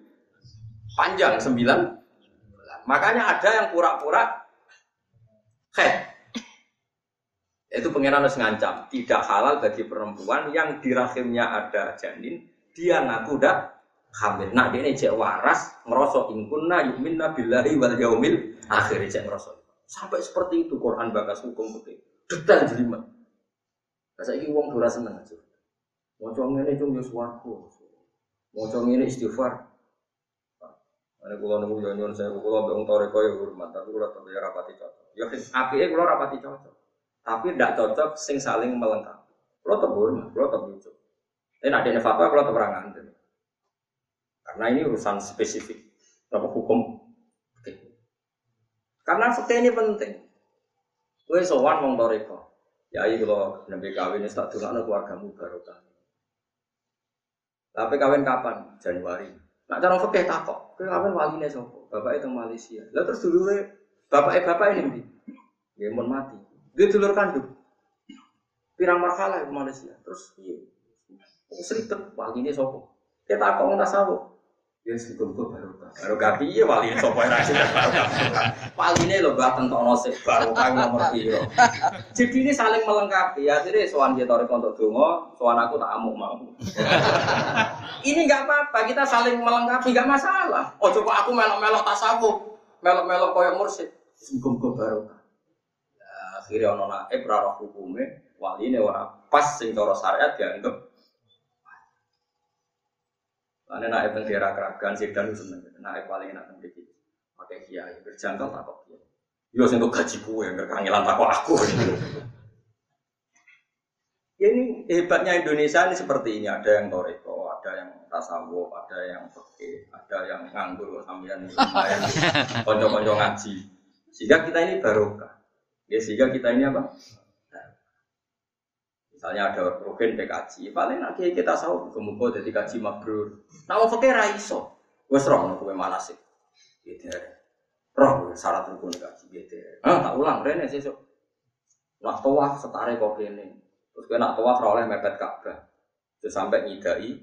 panjang sembilan Makanya ada yang pura-pura head itu pengiran harus ngancam. Tidak halal bagi perempuan yang di rahimnya ada janin, dia ngaku dah hamil. Nah, dia ini cek waras, ngerosok ingkunna yuminna billahi wal yaumil akhir cek ngerosok. Sampai seperti itu Quran bakas hukum putih. Detail jelimet. Masa ini uang dora seneng aja. Mau ini cuma suaraku. Mau cong ini istighfar. Ini kalau nunggu nyanyian saya, kalau beung toreko ya hormat, tapi kalau tapi rapati cocok. Ya, api kalau rapati cocok tapi tidak cocok sing saling melengkapi. Kalau tebur, kalau tebur lucu. Ini ada yang fatwa, kalau tebur Karena ini urusan spesifik, berapa hukum. Oke. Karena fakta ini penting. Kue sowan wong toriko. Ya iya kalau nabi kawin ini tak keluarga keluargamu barokah. Tapi kawin kapan? Januari. Nak cara fakih takok. Kue kawin waline sopo. Bapak itu Malaysia. Lalu terus dulu bapak eh bapak ini di. Dia mau mati. Dia dulur kandung. Pirang di Malaysia. Terus iya. Seribet waline sopo. Kita takok nggak tahu. Ya <laughs> semoga baru baru kapi ya wali sopo yang sih baru ini lo bahkan tentu nasib baru kau nomor piro. Jadi ini saling melengkapi ya. Jadi soan dia tarik untuk dungo, soan aku tak amuk mau. ini nggak apa-apa, kita saling melengkapi nggak masalah. Oh coba aku melok-melok tasawuf, melok-melok koyok mursid. Semoga baru. Ya, akhirnya ono naib rarah hukumnya, wali ini orang pas sing cara syariat dianggap karena naik teng daerah keragan sih dan seneng. Naik paling enak teng dikit. Pakai kiai berjangkau tak kok kiai. Yo sing gaji kue yang kangelan tak kok aku. ya <laughs> ini hebatnya Indonesia ini seperti ini. Ada yang toreko, ada yang tasawuf, ada yang fikih, ada yang nganggur sambian lumayan <laughs> konco-konco ngaji. Sehingga kita ini barokah. Ya sehingga kita ini apa? Misalnya ada rukun PKJ, paling nanti kita tahu kemudian jadi kaji mabrur. Nah, fakir raiso, wes roh nopo mana sih? Gitu Roh syarat rukun kaji gitu. Ah, tak ulang rene sesuk. Nak tawaf setare kok kene. Terus kena nak tawaf oleh mepet Ka'bah. Terus sampai nyidai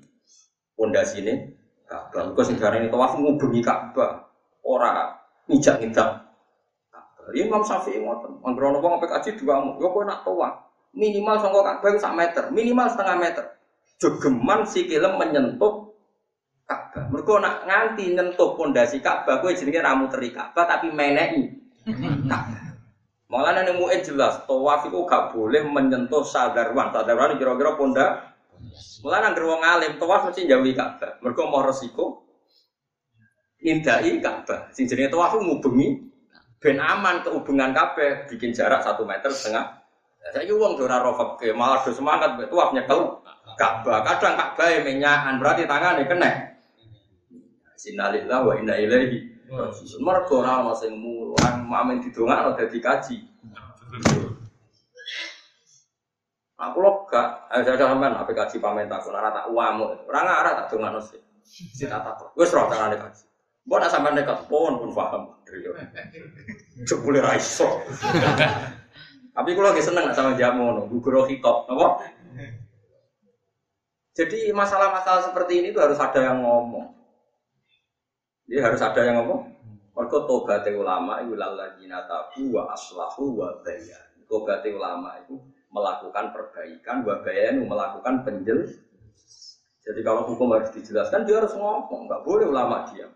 pondasine Ka'bah. Kok sing ini tawaf ngubengi Ka'bah. Ora ngijak-ngijak. Imam Syafi'i ngoten. Anggere ono wong PKJ dua mu, yo kok nak tawaf minimal songkok Ka'bah sak meter, minimal setengah meter. Jogeman si kilem menyentuh Ka'bah. Mereka nak nganti nyentuh pondasi Ka'bah kowe jenenge ramu teri Ka'bah tapi meneki. <laughs> Ka'bah. Malah nang mu'in jelas, tawaf itu gak boleh menyentuh sadarwan. Sadarwan kira-kira ponda. Malah nang wong alim tawaf mesti jauhi Ka'bah. Mereka mau resiko indai Ka'bah. Sing jenenge tawaf ngubengi ben aman kehubungan Ka'bah bikin jarak satu meter setengah saya uang dora rofak ke malah do semangat tuaf nyekel Ka'bah. Kadang Ka'bah yang menyakan berarti tangannya kena. Sinalillah wa inna ilaihi Mergo ora ana sing mulang mamen didongakno dadi kaji. Aku lho gak, ada sampean apa kaji pamen takon ora tak uamu. Ora ngarah tak dongakno sih. Sita takon. Wis ora kaji. Mbok nak sampean nekat pun pun paham. Jebule ra iso. Tapi kalau lagi seneng sama jamu, gugur hitop, apa? Jadi masalah-masalah seperti ini itu harus ada yang ngomong. Jadi harus ada yang ngomong. Mereka tobat ulama itu laladzina tabu wa aslahu wa bayan. Tobat ulama itu melakukan perbaikan, wa bayan melakukan penjel. Jadi kalau hukum harus dijelaskan, dia harus ngomong. Nggak boleh ulama diam.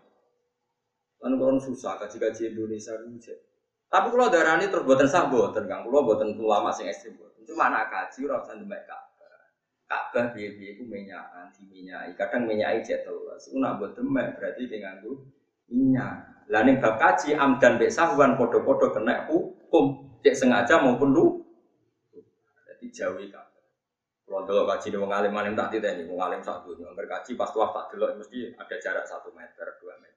Kan orang susah, kaji-kaji Indonesia itu tapi kalau darah ini terus buatan sah buatan kang, kalau buatan ulama sing ekstrim buatan. Cuma anak kaji orang usah demek Ka'bah. Ka'bah biaya biaya itu minyakan, diminyai. Kadang minyai terus. Una buat demek berarti dengan itu minyak. Lah ning bab kaji amdan bek sahwan podo-podo kena hukum cek sengaja maupun lu. Jadi jauhi Ka'bah. Kalau dulu kaji di wong alim tak tidak wong alim satu. Angger kaji pas tuah tak dulu mesti ada jarak satu meter, dua meter.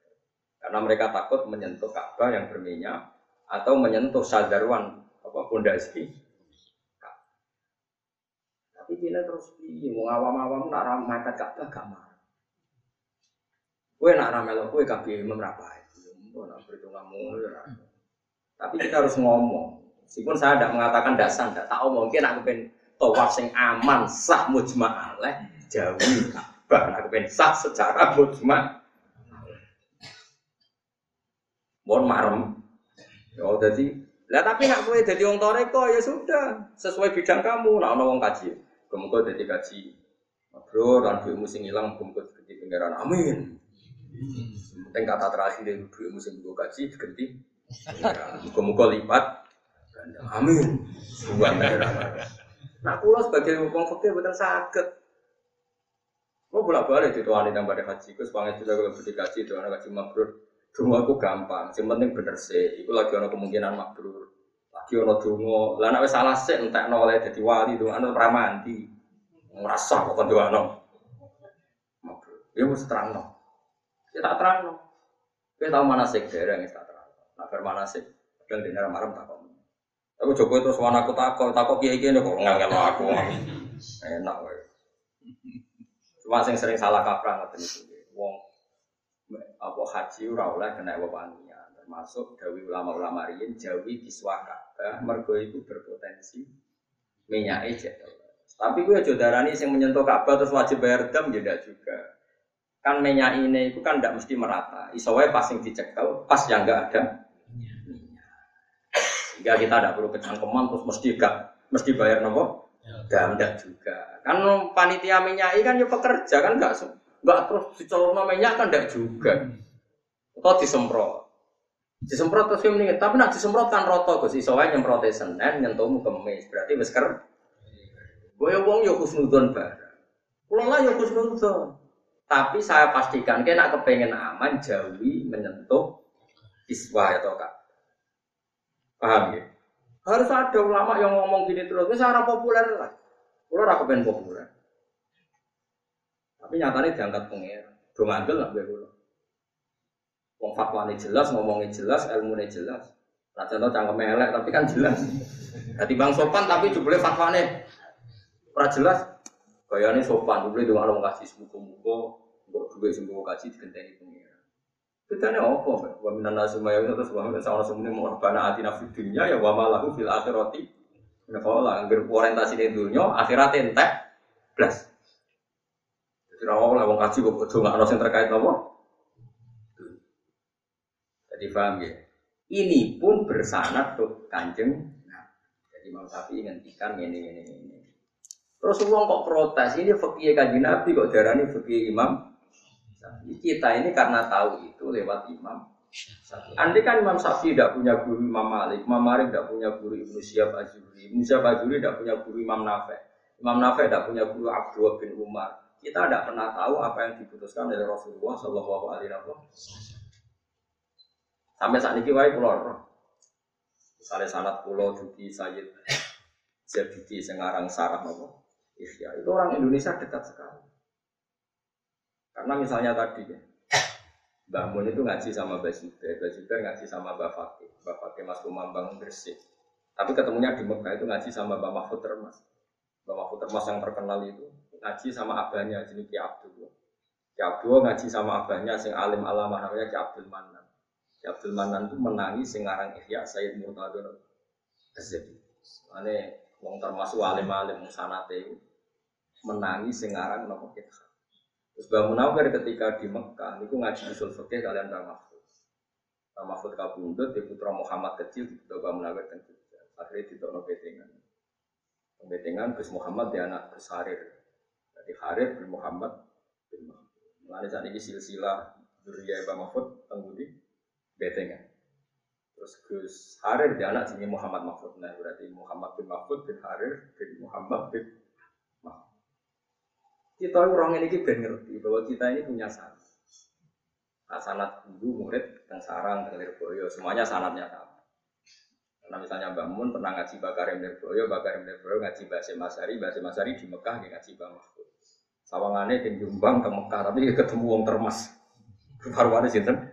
Karena mereka takut menyentuh Ka'bah yang berminyak atau menyentuh sadarwan apa pondasi. Tapi dia terus piye mau awam-awam nak mepet Ka'bah gak marah. Kowe nak ramelo kowe kabeh imam ra. Mbok nak ya Tapi kita harus ngomong. Meskipun saya tidak mengatakan dasar, tidak tahu mungkin aku pengen tawaf sing aman sah mujma alaih jauhi Ka'bah. Aku pengen sah secara mujma. Mohon marem, Oh jadi, lah tapi nak kowe jadi wong toreko ya sudah sesuai bidang kamu. Nak ono wong kaji, kemudian jadi kaji. Bro, dan duitmu sing hilang, kemudian ganti pangeran. Amin. Penting kata terakhir dari duitmu sing gue kaji ganti. Muka-muka lipat. Amin. Pangeran. Nah, kulo sebagai wong fakir betul sakit. Lo bolak balik itu wanita yang pada haji, gue sepanjang juga kalau itu anak kaji mabrur. Dungo aku gampang, yang penting bener sih. Iku lagi ono kemungkinan makbrur. Lagi ono dungo. Lah nek salah sih entek oleh dadi wali dungo ana pramandi. Ngrasa kok kan dungo. Makbrur. Ya mesti terang no. Ya tak terang no. Kita tahu mana sih dereng tak terang. Nah mana sih Padahal dia nara marem takok. Tapi Jokowi terus wana aku takok, takok kiai kiai kok nggak aku. Enak wae. Cuma sing sering salah kaprah ngoten itu. Wong apa haji ora oleh kena wewangian. Termasuk dawi ulama-ulama riyin jawi kiswah Ka'bah mergo itu berpotensi minyake jatuh. Tapi gue aja darani yang menyentuh Ka'bah terus wajib bayar dam ya juga. Kan minyak ini itu kan tidak mesti merata. Isowai pas yang dicekel, pas yang enggak ada. Sehingga kita tidak perlu kecangkeman terus mesti gak mesti bayar nopo. Dam enggak juga. Kan panitia minyak kan ya pekerja kan enggak enggak terus dicolong minyak kan enggak juga. Atau disemprot. Disemprot terus mendingan, tapi nak disemprot kan roto Gus. Isowai nyemprot Senin, nyentuhmu kemis. Berarti wis Gue wong yo khusnudon barang. Kulo lah yo khusnudon. Tapi saya pastikan kena kepengen aman jauhi menyentuh iswa atau kak. Paham ya? Harus ada ulama yang ngomong gini terus. Ini secara populer lah. Kulo ora kepengen populer. Tapi nyatanya diangkat pengen. Dong lah gue kulo. Wong fatwane jelas, ngomongnya jelas, ilmunya jelas. Nah contoh cangkem elek tapi kan jelas. Jadi bang sopan tapi juga fatwane Ora jelas ini sopan, boleh dong kalau kasih semuku-muku, kok duit sing kasih digenteni pengira. Bedane apa? Wa minan nasi maya terus wa minan sama semuanya mau bana atina fid dunya ya wa malahu fil akhirati. Nek lah anggar orientasi dunia, akhirat entek plus. Jadi rawa lah wong kaji kok nggak ono terkait apa? Jadi paham ya? Ini pun bersanad tuh kanjeng. Nah, jadi mau tapi ngendikan ini ini ini. Terus uang kok protes, ini fakir kaji Nabi kok darani fakir Imam. Kita ini karena tahu itu lewat Imam. Andai kan Imam Syafi'i tidak punya guru Imam Malik, Imam Malik tidak punya guru Ibnu Syihab Azuri, Ibnu Syihab Azuri tidak punya guru Imam Nafe, Imam Nafe tidak punya guru Abdullah bin Umar. Kita tidak pernah tahu apa yang diputuskan oleh Rasulullah Shallallahu Alaihi Wasallam. Sampai saat ini wae keluar. Misalnya sanat pulau Juki Sayyid Zabidi Sengarang Sarah nopo Ihya itu orang Indonesia dekat sekali. Karena misalnya tadi ya, Mbah Mun itu ngaji sama Mbah Zubair, Zubair ngaji sama Mbah Fakih, Mbah Fakih Mas Kumambang Gresik. Tapi ketemunya di Mekah itu ngaji sama Mbah Mahfud Termas. Mbah Mahfud Termas yang terkenal itu ngaji sama abahnya jenis Ki Abdul. Ki Abdul ngaji sama abahnya sing alim alamah namanya Ki Abdul Manan. Ki Abdul Manan itu menangi sing aran Ihya Sayyid Murtadun Azzabi. Ane wong termasuk alim-alim sanate menangi sing aran nopo kita. Terus Mbah Munawir ketika di Mekah niku ngaji usul fikih kalian Mbah Mahfud. Mbah Mahfud kabundut di putra Muhammad kecil di Mbah Munawir Jogja. Akhirnya di Tono Betengan. Betengan Gus Muhammad di anak Gus Harir. Jadi Harir bin Muhammad bin Mahfud. Mulai saat ini silsilah Duriya Mbah Mahfud tenggudi Betengan. Terus Gus Harir di anak sini Muhammad Mahfud. Nah berarti Muhammad bin Mahfud bin Harir bin Muhammad bin Mahfud. Kita orang ini ben ngerti bahwa kita ini punya sanat. Nah, sanat guru, murid, dan sarang, dan lirboyo, semuanya sanatnya sama. Karena misalnya Mbak Mun pernah ngaji Bakarim Lirboyo, Bakarim Lirboyo ngaji Basim Masari, Basim Masari di Mekah ngaji Mbak Mahfud. Sawangannya di Jombang ke Mekah, tapi ketemu wong termas. Farwane sinten?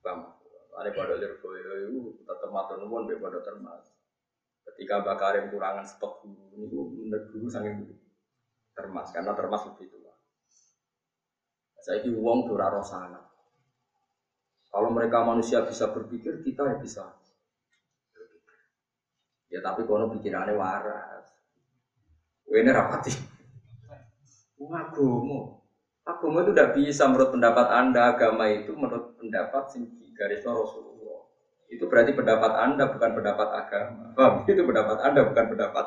Mahfud. Ada pada Lirboyo itu tetap matur nuwun be pada termas. Ketika Bakarim kurangan stok guru, ini menurut guru guru termas karena termas lebih tua. Saya ini uang dora rosana. Kalau mereka manusia bisa berpikir, kita ya bisa. Ya tapi kono pikirannya waras. Ini rapati. Agama. Agama itu tidak bisa menurut pendapat Anda, agama itu menurut pendapat sing garis Rasulullah. Itu berarti pendapat Anda bukan pendapat agama. Oh, itu pendapat Anda bukan pendapat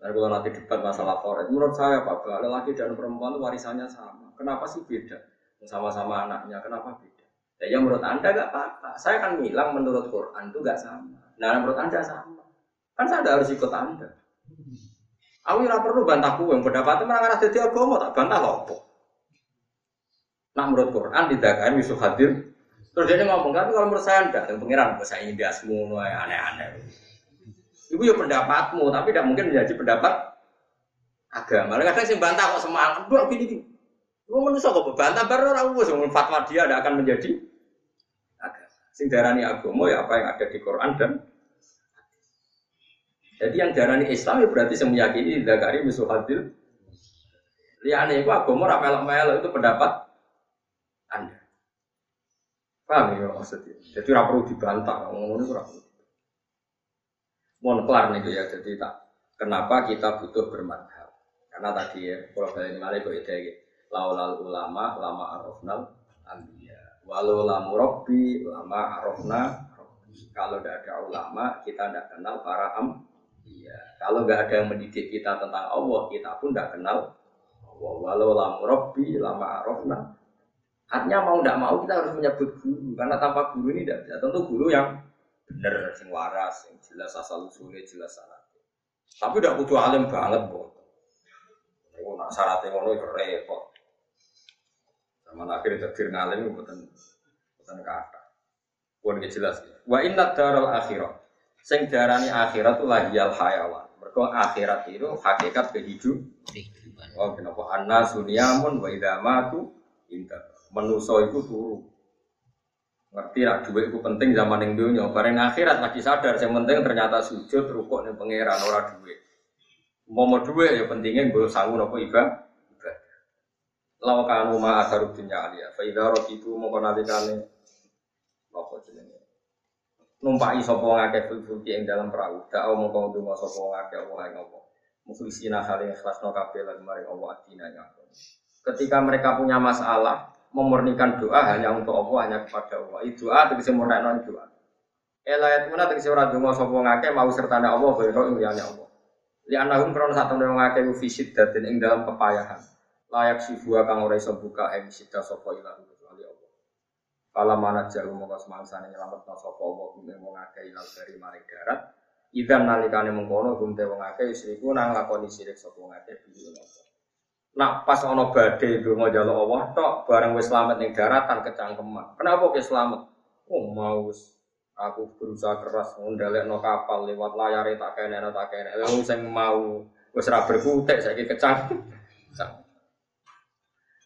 Nah, kalau nanti debat masalah foret, menurut saya Pak Bala, laki dan perempuan itu warisannya sama. Kenapa sih beda? Sama-sama anaknya, kenapa beda? Ya, yang menurut Anda gak apa-apa. Saya kan bilang menurut Quran itu gak sama. Nah, menurut Anda sama. Kan saya harus ikut Anda. Aku tidak perlu bantah yang pendapatnya menangani jadi agama, tak bantah lopo. Nah, menurut Quran tidak kan bisa hadir. Terus dia ngomong, tapi kalau menurut saya enggak, yang pengiran, saya ini dia semua aneh-aneh. Itu ya pendapatmu, tapi tidak mungkin menjadi pendapat agama. Kadang sih bantah kok semangat, dua gini gini. Lu manusia kok bantah baru orang usah fatwa dia tidak akan menjadi agama. Sing darani agama ya apa yang ada di Quran dan jadi yang darani Islam ya berarti yang meyakini zakari musuh hadil. Liane itu agama ora melok-melok itu pendapat Anda. Paham ya maksudnya? Jadi ora perlu dibantah, ngomong itu ora perlu. Mohon kelar nih ya, jadi tak kenapa kita butuh bermadhab? Karena tadi ya, kalau kalian malah kok ide laulal ulama, lama arofnal ambiya. Walau lamu robbi, lama arofna Kalau tidak ada ulama, kita tidak kenal para am. Iya. Kalau nggak ada yang mendidik kita tentang Allah, kita pun tidak kenal Allah. Walau lamu robbi, lama arofna. Artinya mau tidak mau kita harus menyebut guru, karena tanpa guru ini tidak bisa. Tentu guru yang benar, sing waras, yang jelas asal usulnya, jelas sanat. Tapi tidak butuh alim banget, bu. Ini nak syaratnya ngono itu repot. Sama akhirnya takdir ngalim bukan bukan kata. Pun jelas. Wa inna daral akhirat. Sing darani akhirat itu lagi al hayawan. Mereka akhirat itu hakikat kehidup. Oh, kenapa anna sunyamun wa idza matu inta. Menuso itu turu. Ngerti lah duit itu penting zaman yang dunia. Bareng akhirat lagi sadar. Yang penting ternyata sujud rukuk nih pangeran ora duit. Mau mau duit ya pentingnya gue sanggup nopo ibadah. Lau kanu ma asarud dunya alia. Fa itu mau jenenge. Numpai sapa ngake fulki ing dalam perahu. Da'au mongko ndonga sapa ngake Allah ing apa. Mukhlisina hale ikhlasno kabeh lan maring Allah adina Ketika mereka punya masalah, memurnikan doa hanya untuk Allah, hanya kepada Allah. Itu doa tegese murnakno doa. Elayat muna tegese ora donga sapa ngake mau sertane Allah, kaya liyane Allah. Li anahum krono sak temne ngake fisid datin ing dalam kepayahan layak sifua kang ora iso buka ing sida sapa ilah kecuali Allah. Kala mana jalu mongko semangsane nyelametno sapa Allah kuwi wong akeh ilang dari maring darat. Idan nalikane mengkono gumte wong akeh isriku nang lakoni sirik sapa wong akeh biyu Nak pas ana badhe donga njaluk Allah tok bareng wis slamet ning daratan kecangkeman. Kenapa ke slamet? Oh mau wis aku berusaha keras ngundalekno kapal lewat layar tak kene tak kene. Lalu sing mau wis ra berkutik saiki kecang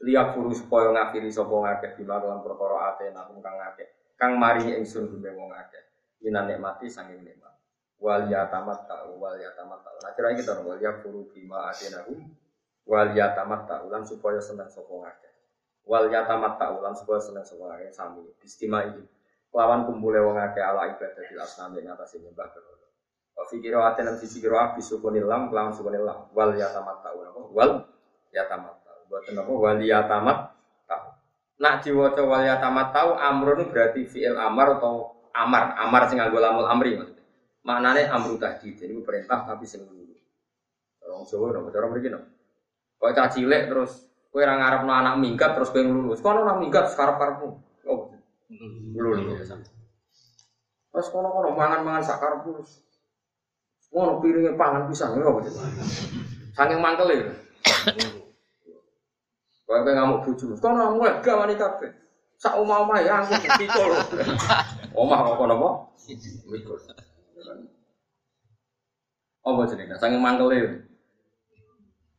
liak furu supaya ngakhiri sapa ngakeh bila dalam perkara ate nakum kang ngakeh kang mari ingsun gumbe wong akeh minan nikmati sanging nikmat. Wal yatamat ta wal yatamat ta. Nah kira kita wal yakfuru bima atenahum wal yatamat ta ulan supaya seneng sapa ngakeh wal yatamat ta ulan supaya seneng sapa ngakeh sami. Istimewa iki. Lawan kumpule wong akeh ala ibadah di asnami ing atas nyembah berhala. Wa fi qira'atin lam sisi qira'ah bisukunil lam lawan sukunil lam. Wal yatamat ta wal yatamat Buatan apa waliyatamat tahu. Nak diwaca waliyatamat tahu amrun berarti fi'il amar atau amar, amar sing nganggo lamul amri maksudnya. Maknane amru tahdid, jadi perintah tapi sing dulu. Orang Jawa nopo cara mriki nopo. Kok cah cilik terus kowe ora ngarepno anak minggat terus kowe lulus. Kok anak minggat sekarep-karepmu. Oh. Lulus ya Terus kono-kono mangan-mangan sak karepmu. Ngono piringe pangan pisan ya apa Saking mangkel Kau yang ngamuk buju, kau nggak mulai gawani kafe. Sak <laughs> omah omah ya aku pikul. Omah apa nopo? Pikul. Apa jenenge? Sange mangkele.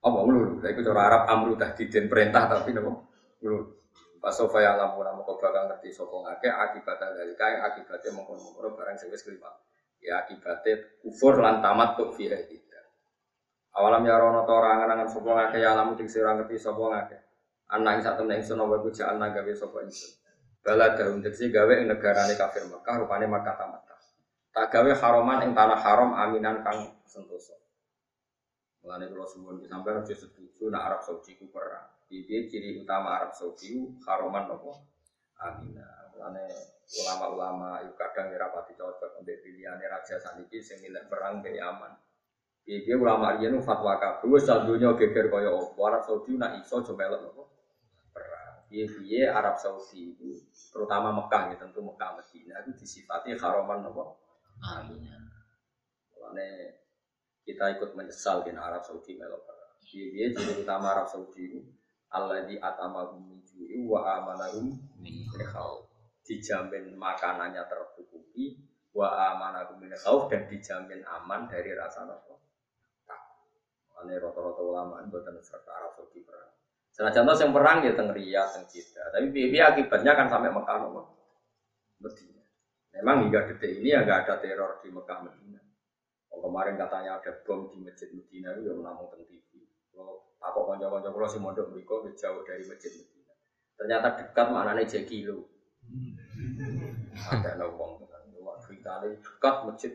Apa ulur? Lah iku cara Arab amru tahdidin perintah tapi nopo? Ulur. Pas sofa ya lampu nama kau bakal ngerti sopong ngake akibatnya dari kaya akibatnya mengkono barang sing wis Ya akibatnya kufur lan tamat tuh fiha tidak. Awalam ya rono to orang angan sopong ngake ya lamu diksi orang ngerti sopong ngake. Anak satu neng ingsun apa kuja anak gawe sapa ingsun. Bala daun tegese gawe ing negarane kafir Mekah rupane Makkah tamatah. Tak gawe haroman ing tanah haram aminan kang sentosa. Mulane kula suwun ki sampeyan aja setuju nek Arab Saudi ku perang. Iki ciri utama Arab Saudi haroman apa? Aminah. Mulane ulama-ulama itu kadang ora pati cocok mbek pilihane raja saniki sing milih perang be aman. Iki ulama riyen fatwa kabeh wis dunya geger kaya apa. Arab Saudi nak iso aja melok Biye Arab Saudi itu, terutama Mekah ya tentu Mekah Medina itu disifati haroman nopo. Amin. Karena kita ikut menyesal di Arab Saudi melok. Biye jadi utama Arab Saudi itu Allah di atamahum min wa amanahum min Dijamin makanannya tercukupi wa amanahum min dan dijamin aman dari rasa nopo. Ini rata-rata ulama itu buatan serta Arab Saudi perang. Senajan yang perang ya teng Riyadh, teng Jeddah. Tapi biaya akibatnya kan sampai Mekah nopo. Medina. Memang hingga detik ini ya nggak ada teror di Mekah Medina. Oh, kemarin katanya ada bom di masjid Medina itu yang namun tentang TV. Kalau aku konco-konco kalau si mondok mereka jauh dari masjid Medina. Ternyata dekat mana nih kilo. Ada nongkrong dengan luar kita dekat masjid.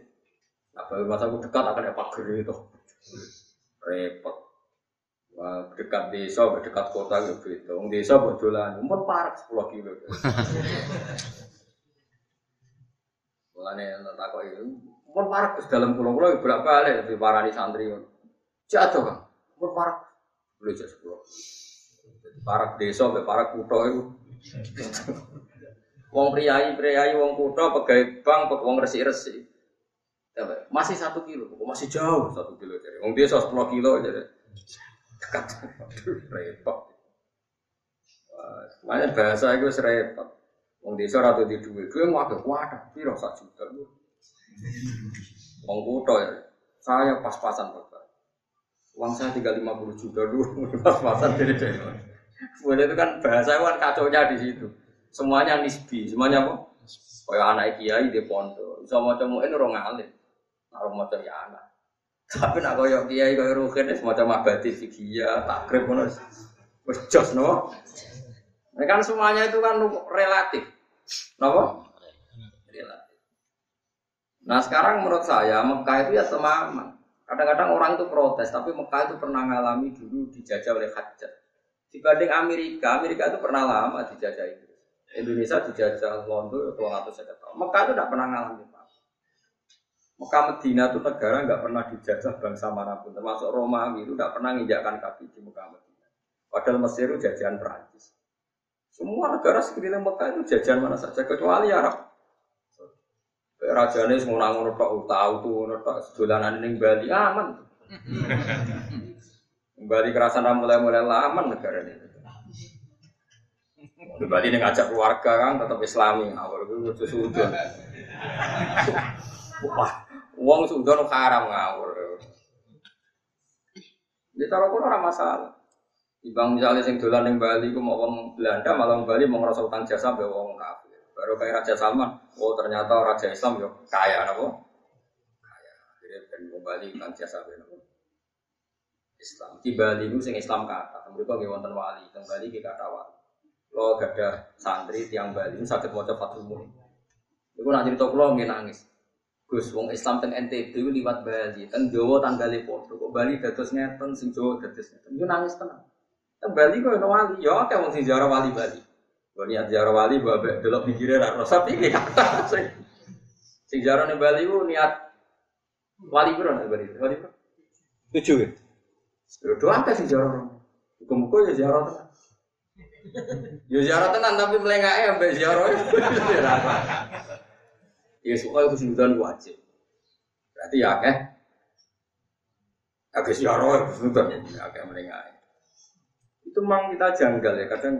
Nah, baru masa dekat akan ada pagar itu. Repot. Dekat desa, dekat kota gitu. Wong desa betulan, umur parah 10 kilo. <laughs> Mulane tak kok itu, pun parah ke dalam pulau-pulau berapa kali di santri. Jatuh kan, pun parah. Boleh jadi sepuluh. Jadi desa, parah kutho itu. <laughs> Wong priayi, priayi, wong kutho, pegawai bank, wong resi-resi. Masih satu kilo, masih jauh satu kilo jadi. Wong desa sepuluh kilo jadi. Dekat, repot. Makanya bahasa itu repot. Wong desa ratu di duit, duit mau ada kuat, piro sak juta. Wong kuto ya, saya pas-pasan bapak. Uang saya tinggal lima puluh juta dulu, <laughs> pas-pasan dari saya. Boleh itu kan bahasa kan kacaunya di situ. Semuanya nisbi, semuanya apa? Kayak anak kiai di pondok, bisa mau cemuin orang ngalim, orang mau ya anak. Tapi nak koyo kiai koyo rugen semacam abadi fikih takrib ngono. Wis no. Ini kan semuanya itu kan relatif. Kenapa? Relatif. Nah sekarang menurut saya Mekah itu ya semaman. Kadang-kadang orang itu protes, tapi Mekah itu pernah mengalami dulu dijajah oleh Hajjat. Dibanding Amerika, Amerika itu pernah lama dijajah itu. Indonesia dijajah London itu atau saya tahun. Mekah itu tidak pernah mengalami apa. Mekah Medina itu negara nggak pernah dijajah bangsa mana pun, termasuk Romawi itu tidak pernah menginjakkan kaki di Mekah Medina. Padahal Mesir itu jajahan Perancis. Semua negara sekeliling Mekah itu jajan mana saja kecuali Arab. Rajane semua nangun tok tahu tuh tok sedolanan ning Bali aman. Bali kerasan mulai-mulai aman negara ini. Bali ning ngajak keluarga kan tetap Islami awal itu sudah. Wah, uang sudah haram ngawur. Di taruh pun orang masalah. Ibang misalnya sing dolan ning Bali ku mau wong Belanda malah Bali mau ngerasa utang jasa be wong kafir. Baru kayak Raja Salman, oh ternyata Raja Islam yo kaya napa? Kaya. Jadi ben wong Bali utang jasa? Islam. Di Bali ku sing Islam kata, mereka nggih wonten wali, teng Bali ki kata wali. Lo gada santri tiang Bali sakit maca Fathul Muin. Iku nak cerita kula nggih nangis. Gus wong Islam teng NTB liwat Bali, teng Jawa tanggali padha. Kok Bali dados ngeten, sing Jawa dados ngeten. Iku nangis tenang. Bali kok ono wali, ya akeh wong sing ziarah wali Bali. Kok niat ziarah wali ambek delok pikire ra rasa piye kata sing sing ziarah ning Bali ku niat wali piro nek Bali? Wali piro? Tujuh ya. Ya doa akeh sing ziarah. Muga-muga ya ziarah tenan. Ya ziarah tenan tapi melengake ambek ziarah. <laughs> Ya soal kesulitan wajib. Berarti ya akeh. Akeh ziarah kesulitan akeh melengake. Itu memang kita janggal ya kadang.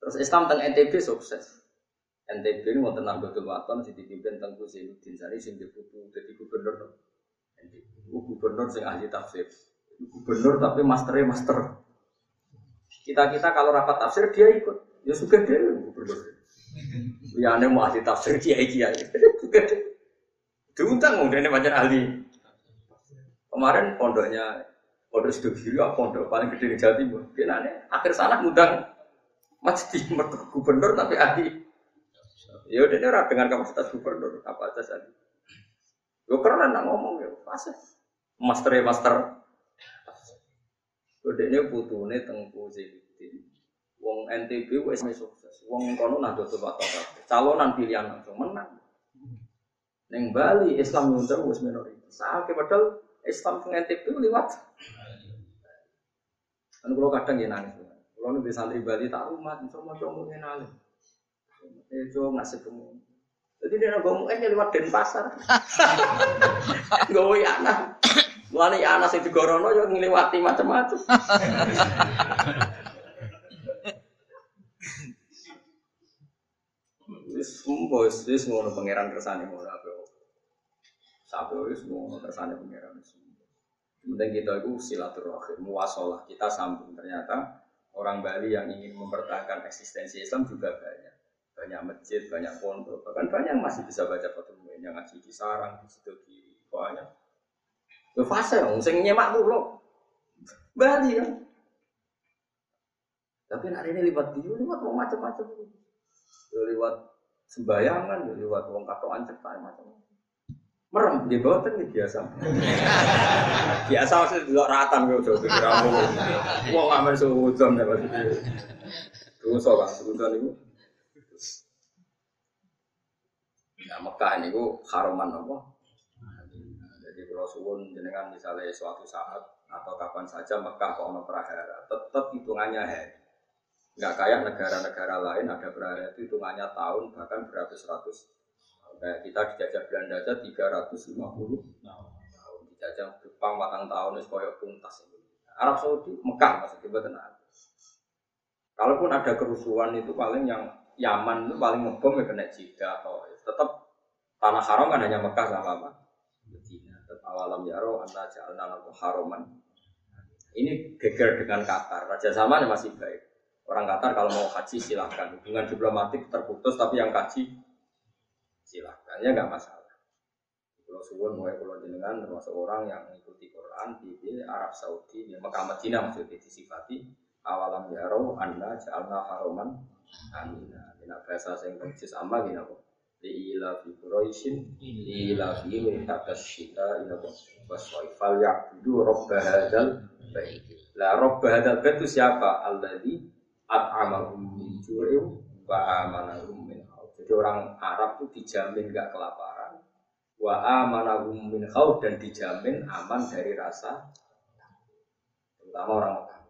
Terus Islam tentang NTB sukses. NTB ini mau tenang betul waton si dipimpin tentang Zainuddin Sari sing diputu jadi gubernur. Gubernur sing ahli tafsir. Gubernur tapi masternya master. Kita kita kalau rapat tafsir dia ikut. Ya suka dia gubernur. Ya aneh mau ahli tafsir kiai kiai. Diundang mau dia macam ahli. Kemarin pondoknya Pondok Sido Kiri, pondok paling gede di Jawa Timur. Kenane akhir sana ngundang masjid gubernur tapi ahli. Ya udah ini dengan kapasitas gubernur apa aja tadi. Yo keren nak ngomong ya pas. Master ya master. Udah ini putune tengku Zainuddin. Wong NTB wis sukses. Wong kono nado coba Calonan pilihan langsung menang. Neng Bali Islam nyuncang wis minoritas. Sakit padahal Islam teng NTB liwat. Kan kalau kadang ya nangis. Kalau nih santri Bali tak rumah, sama cowok ngenalin. Eh cowok ngasih kamu. Jadi dia ngomong aja lewat Denpasar. <laughs> Gawe anak. Mulane anak sing digorono yo ngliwati macam-macam. Mbos wis ngono pangeran kersane ngono apa. Sampai wis ngono kersane pangeran. Penting kita itu silaturahim, muasalah kita sambung. Ternyata orang Bali yang ingin mempertahankan eksistensi Islam juga banyak. banyak masjid, banyak pondok, bahkan banyak yang masih bisa baca Fathul yang ngaji di sarang, di situ di banyak. Itu fase yang sing nyemak loh. Bali kan. Tapi hari ini lewat dia, lewat mau macam-macam. Lewat sembayangan, lewat wong katoan cetak macam-macam. Merem di bawah kan biasa. <laughs> biasa maksudnya di ratan gue coba pikir aku. Wong aman suudon ya maksudnya. Dosa kan suudon itu. Ya Mekah ini gue haruman apa? Jadi kalau suwun jenengan misalnya suatu saat atau kapan saja Mekah kok ono prahara, tetap hitungannya hari. Nggak kayak negara-negara lain ada prahara itu hitungannya tahun bahkan beratus-ratus. Kayak kita dijajah Belanda aja 350 tahun. Dijajah Jepang matang tahun itu koyok tuntas. Arab Saudi, Mekah maksudnya benar. Kalaupun ada kerusuhan itu paling yang Yaman itu paling ngebom ya kena Jeddah atau tetap Tanah haram kan hanya Mekah sama apa? Medina. Awalam yaro anta lahu haroman. Ini geger dengan Qatar. Raja Salman masih baik. Orang Qatar kalau mau haji silahkan. Hubungan diplomatik terputus tapi yang haji silahkan. Ya nggak masalah. Pulau Suwon mulai pulau jenengan termasuk orang yang mengikuti Quran di Arab Saudi di Mekah Medina maksudnya disifati awalam yaro anda ja'alna haroman amina. Ini bahasa yang persis amma gini apa? ila fi Quraisyin ila fi hatta syita ila waswai fal ya'budu rabb hadzal bait la rabb hadzal bait itu siapa alladzi at'amahum min ju'in wa amanahum min jadi orang Arab itu dijamin gak kelaparan wa amanahum min khauf dan dijamin aman dari rasa terutama orang Mekah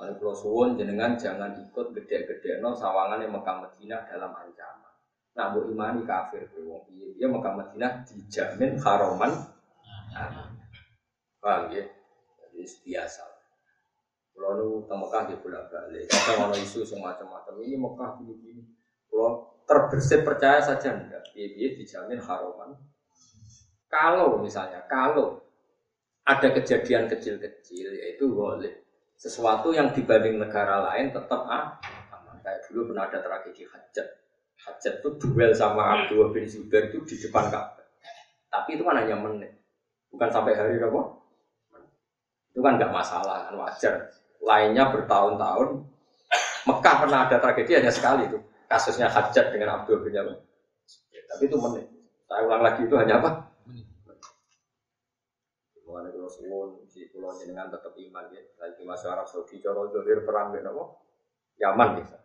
Kalau Pulau Suwon jenengan jangan ikut gede-gede no sawangan yang Mekah Medina dalam ancaman. Nah, bu imani kafir wong piye dia Mekah Madinah dijamin haroman. Paham ya? Jadi biasa. Kalau nu teng Mekah di bolak balik, kadang ono isu semacam-macam ini Mekah begini. Kalau terbersit percaya saja enggak, dia dijamin haroman. Kalau misalnya, kalau ada kejadian kecil-kecil yaitu boleh sesuatu yang dibanding negara lain tetap ah, aman. Kayak dulu pernah ada tragedi hajat Hajat itu duel sama Abdullah bin Zubair itu di depan Ka'bah. Tapi itu kan hanya menit, bukan sampai hari apa? Itu kan nggak masalah, kan wajar. Lainnya bertahun-tahun. Mekah pernah ada tragedi hanya sekali itu. Kasusnya Hajat dengan Abdul bin Zubair. Ya, tapi itu menit. Saya ulang lagi itu hanya apa? Mengenai kalau suwun, si pulau jenengan tetap iman ya. Lagi masuk Arab Saudi, Joro Zohir perang dengan apa? Yaman bisa.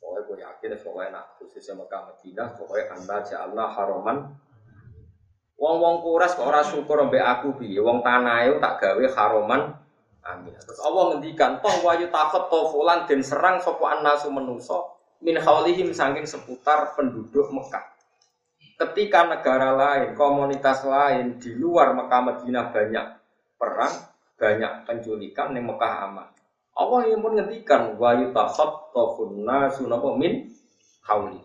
Pokoknya gue yakin, pokoknya nak khususnya Mekah Madinah, pokoknya anda ja'alna haroman. Wong-wong kuras kok ora syukur mbek aku piye, wong tanah tak gawe haroman. Amin. Terus Allah ngendikan, "Toh wayu takut tofulan dan serang sapa annasu menuso min haulihim saking seputar penduduk Mekah." Ketika negara lain, komunitas lain di luar Mekah Madinah banyak perang, banyak penculikan, nih Mekah aman. Allah yang pun ngendikan wa yutakhattafun nasu napa min hauli.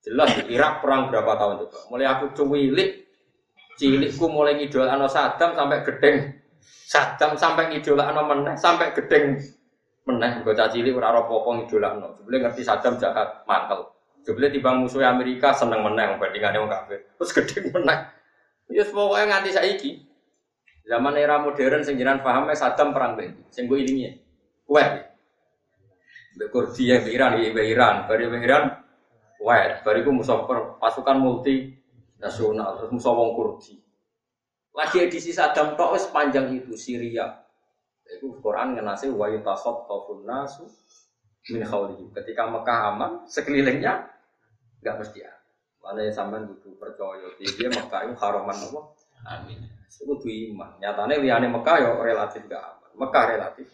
Jelas di Irak perang berapa tahun coba? Mulai aku cuwilik cilikku mulai ngidol ano Saddam sampai gedeng. Saddam sampai ngidol ano meneh sampai gedeng meneh bocah cilik ora apa-apa ngidolakno. Jebule ngerti Saddam jahat mantel. Jebule timbang musuh Amerika seneng meneh bandingane wong kafir. Terus gedeng meneh. Ya pokoknya nganti saiki. Zaman era modern sing jenengan paham Saddam perang ben. Sing mbok ilingi. Kuwait. Mbek Kurdi ya Iran, ya Iran, bari Iran Kuwait, bariku musuh pasukan multi nasional, terus musuh wong Kurdi. Lagi edisi Saddam tok wis panjang itu Syria. Itu Quran ngenasi wa yatakhaffafun nasu min khawlihim. Ketika Mekah aman, sekelilingnya enggak mesti ya. Mana sampean butuh percaya dia Mekah itu haraman apa? Amin. Itu iman. Nyatanya liane Mekah ya relatif gak aman. Mekah relatif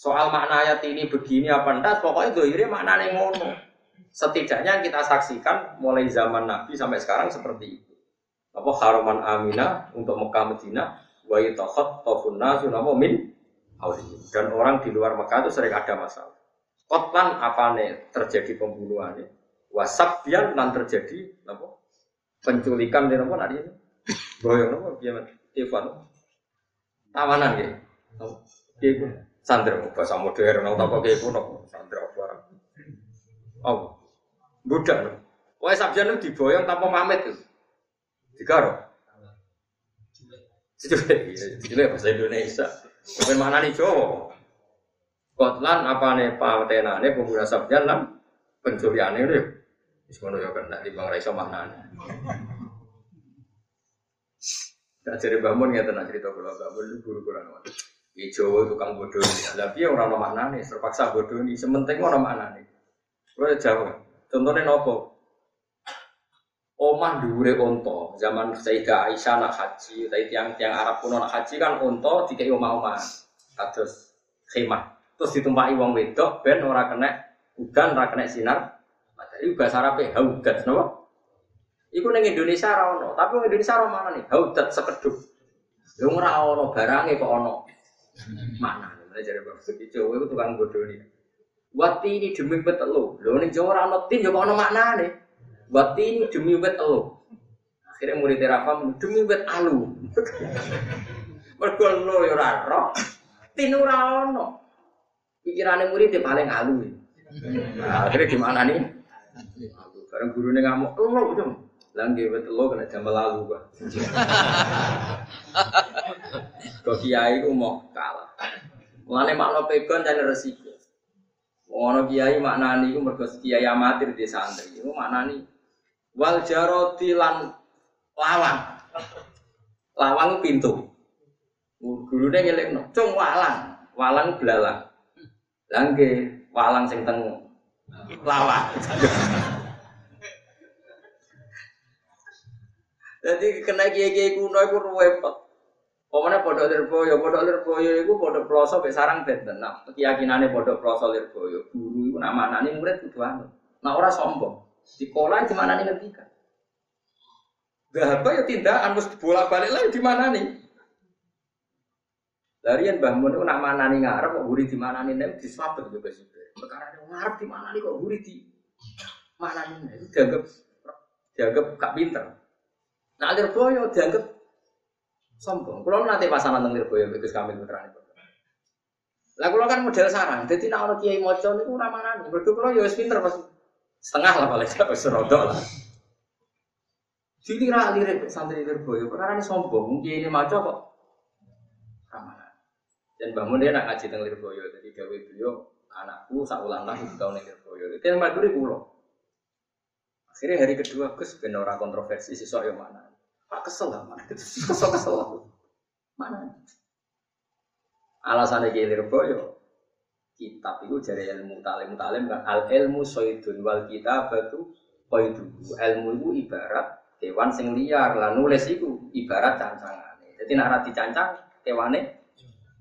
Soal makna ayat ini begini apa enggak, pokoknya dohirnya maknanya ngono. Setidaknya kita saksikan mulai zaman Nabi sampai sekarang seperti itu. Apa haruman amina untuk Mekah Medina, wa yatakhot tofuna sunamo min Dan orang di luar Mekah itu sering ada masalah. Kotlan apa nih terjadi pembunuhan Wasabbian dan terjadi apa? penculikan di nomor hari ini. Boyong nomor gimana? Ivan. Tawanan gitu. Gitu santri bahasa modern atau apa kayak kuno santri apa Oh, budak loh. Wah sabjan itu diboyong tanpa pamit tuh. Digaro. Cilik, cilik bahasa Indonesia. Bukan mana nih Jawa. Kotlan apa nih patenane pemuda sabjan lan pencurian ini. Semono ya kena di bang Raisa mana nih. Nah, jadi bangun nggak tenang cerita kalau bangun guru guru anak. Di Jawa tukang bodoh. Tapi orang orang mana nih terpaksa bodoh ini. Sementing orang mana nih. Gue jawab. Contohnya nopo. Omah dhuwure onto, zaman Sayyidah Aisyah nak haji, tapi tiang-tiang Arab pun nak haji kan onto dikai omah-omah. Kados khemah. Terus ditumpaki wong wedok ben ora kena udan, ora kena sinar. Matahari bahasa Arabe haudat napa? Iku ning Indonesia ora ono, tapi wong Indonesia ora mana nih? Haudat sekedhuk. Lho ora ono barange kok ono. Mana? Mulai jare Bang Jawa itu tukang nih. Wati ini demi betelu. Lho ning Jawa ora tin yo kok ono maknane. Wati demi wet elu. Akhirnya murid terapam demi wet alu. <laughs> Mergo lo ya ora roh. Tin ora ono. Pikirane murid paling alu. Nah, akhirnya gimana nih? Bareng guru nih ngamuk, lo dong. Langge wet elu kena jambal lalu gua. <laughs> Kok kiai ku mau kalah. Mulane makna pegon dan resiko. Ono kiai maknani iku mergo kiai amatir di santri. Iku maknani wal jaroti lan lawang. Lawang pintu. Gurune ngelekno, cung walang, walang belalang. Langge walang sing teng lawang. <laughs> Jadi kena kiai-kiai kuno iku repot. Pokoknya pondok lirboyo, pondok lirboyo itu pondok peloso be sarang benten. Nah, keyakinannya pondok peloso lirboyo, guru itu nama anak ini murid kudu anu. Nah orang sombong, di sekolah di mana nih. Gak apa ya tindakan mesti bolak balik lagi di mana nih? Larian bangun itu nak mana nih ngarep kok guri di mana nih nih disabet juga sih. Perkara yang ngarep di mana nih kok guri di mana nih? Itu dianggap dianggap gak pinter. Nah lirboyo dianggap sombong. Kalau nanti pasangan tentang Lirboyo, Gus Kamil putra ini. Lah kan model sarang, jadi nak orang kiai moco itu ramah nih. Berdua kalau ya pinter pas setengah lah paling tidak serodok lah. Jadi rak lirik santri Lirboyo, perkara ini sombong. Kiai ini moco kok ramah. Dan bangun dia nak ngaji tentang Lirboyo, jadi gawe beliau anakku saulan lah di tahun Lirboyo. Itu yang maduri pulau. Akhirnya hari kedua Gus ben ora kontroversi siswa yang mana. Pak kesel lah, mana? Kesel kesel Mana? Alasannya kilir boyo. Kitab itu dari ilmu talim talim kan al ilmu soidun wal kitab itu itu ilmu itu ibarat hewan sing liar lah nulis itu ibarat cancangan. Jadi nak cancang hewane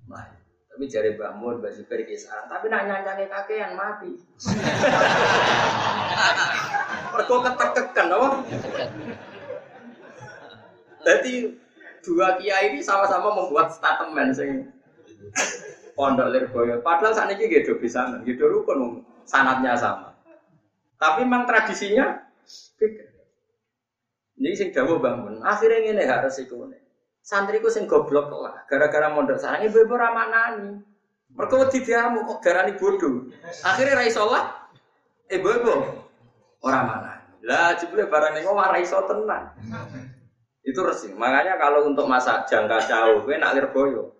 mati. Tapi jari bangun baju Zubair kisaran. Tapi nak nyancangnya kakean mati. <laughs> Mereka ketekekan, apa? Jadi dua kiai ini sama-sama membuat statement sing <laughs> pondok Lirboyo. Padahal saat ini gitu bisa, gitu rukun sanatnya sama. Tapi memang tradisinya. Jadi sing jauh bangun, akhirnya ini harus ikut Santriku sing goblok lah, gara-gara mondok sarang ibu-ibu ramanani. Mereka wedi diamu kok darani bodoh. Akhirnya raisolah, ibu-ibu orang mana? Lah jebule barang ini ngomong raiso tenang. Itu resik. Makanya kalau untuk masa jangka jauh, gue nak lirboyo.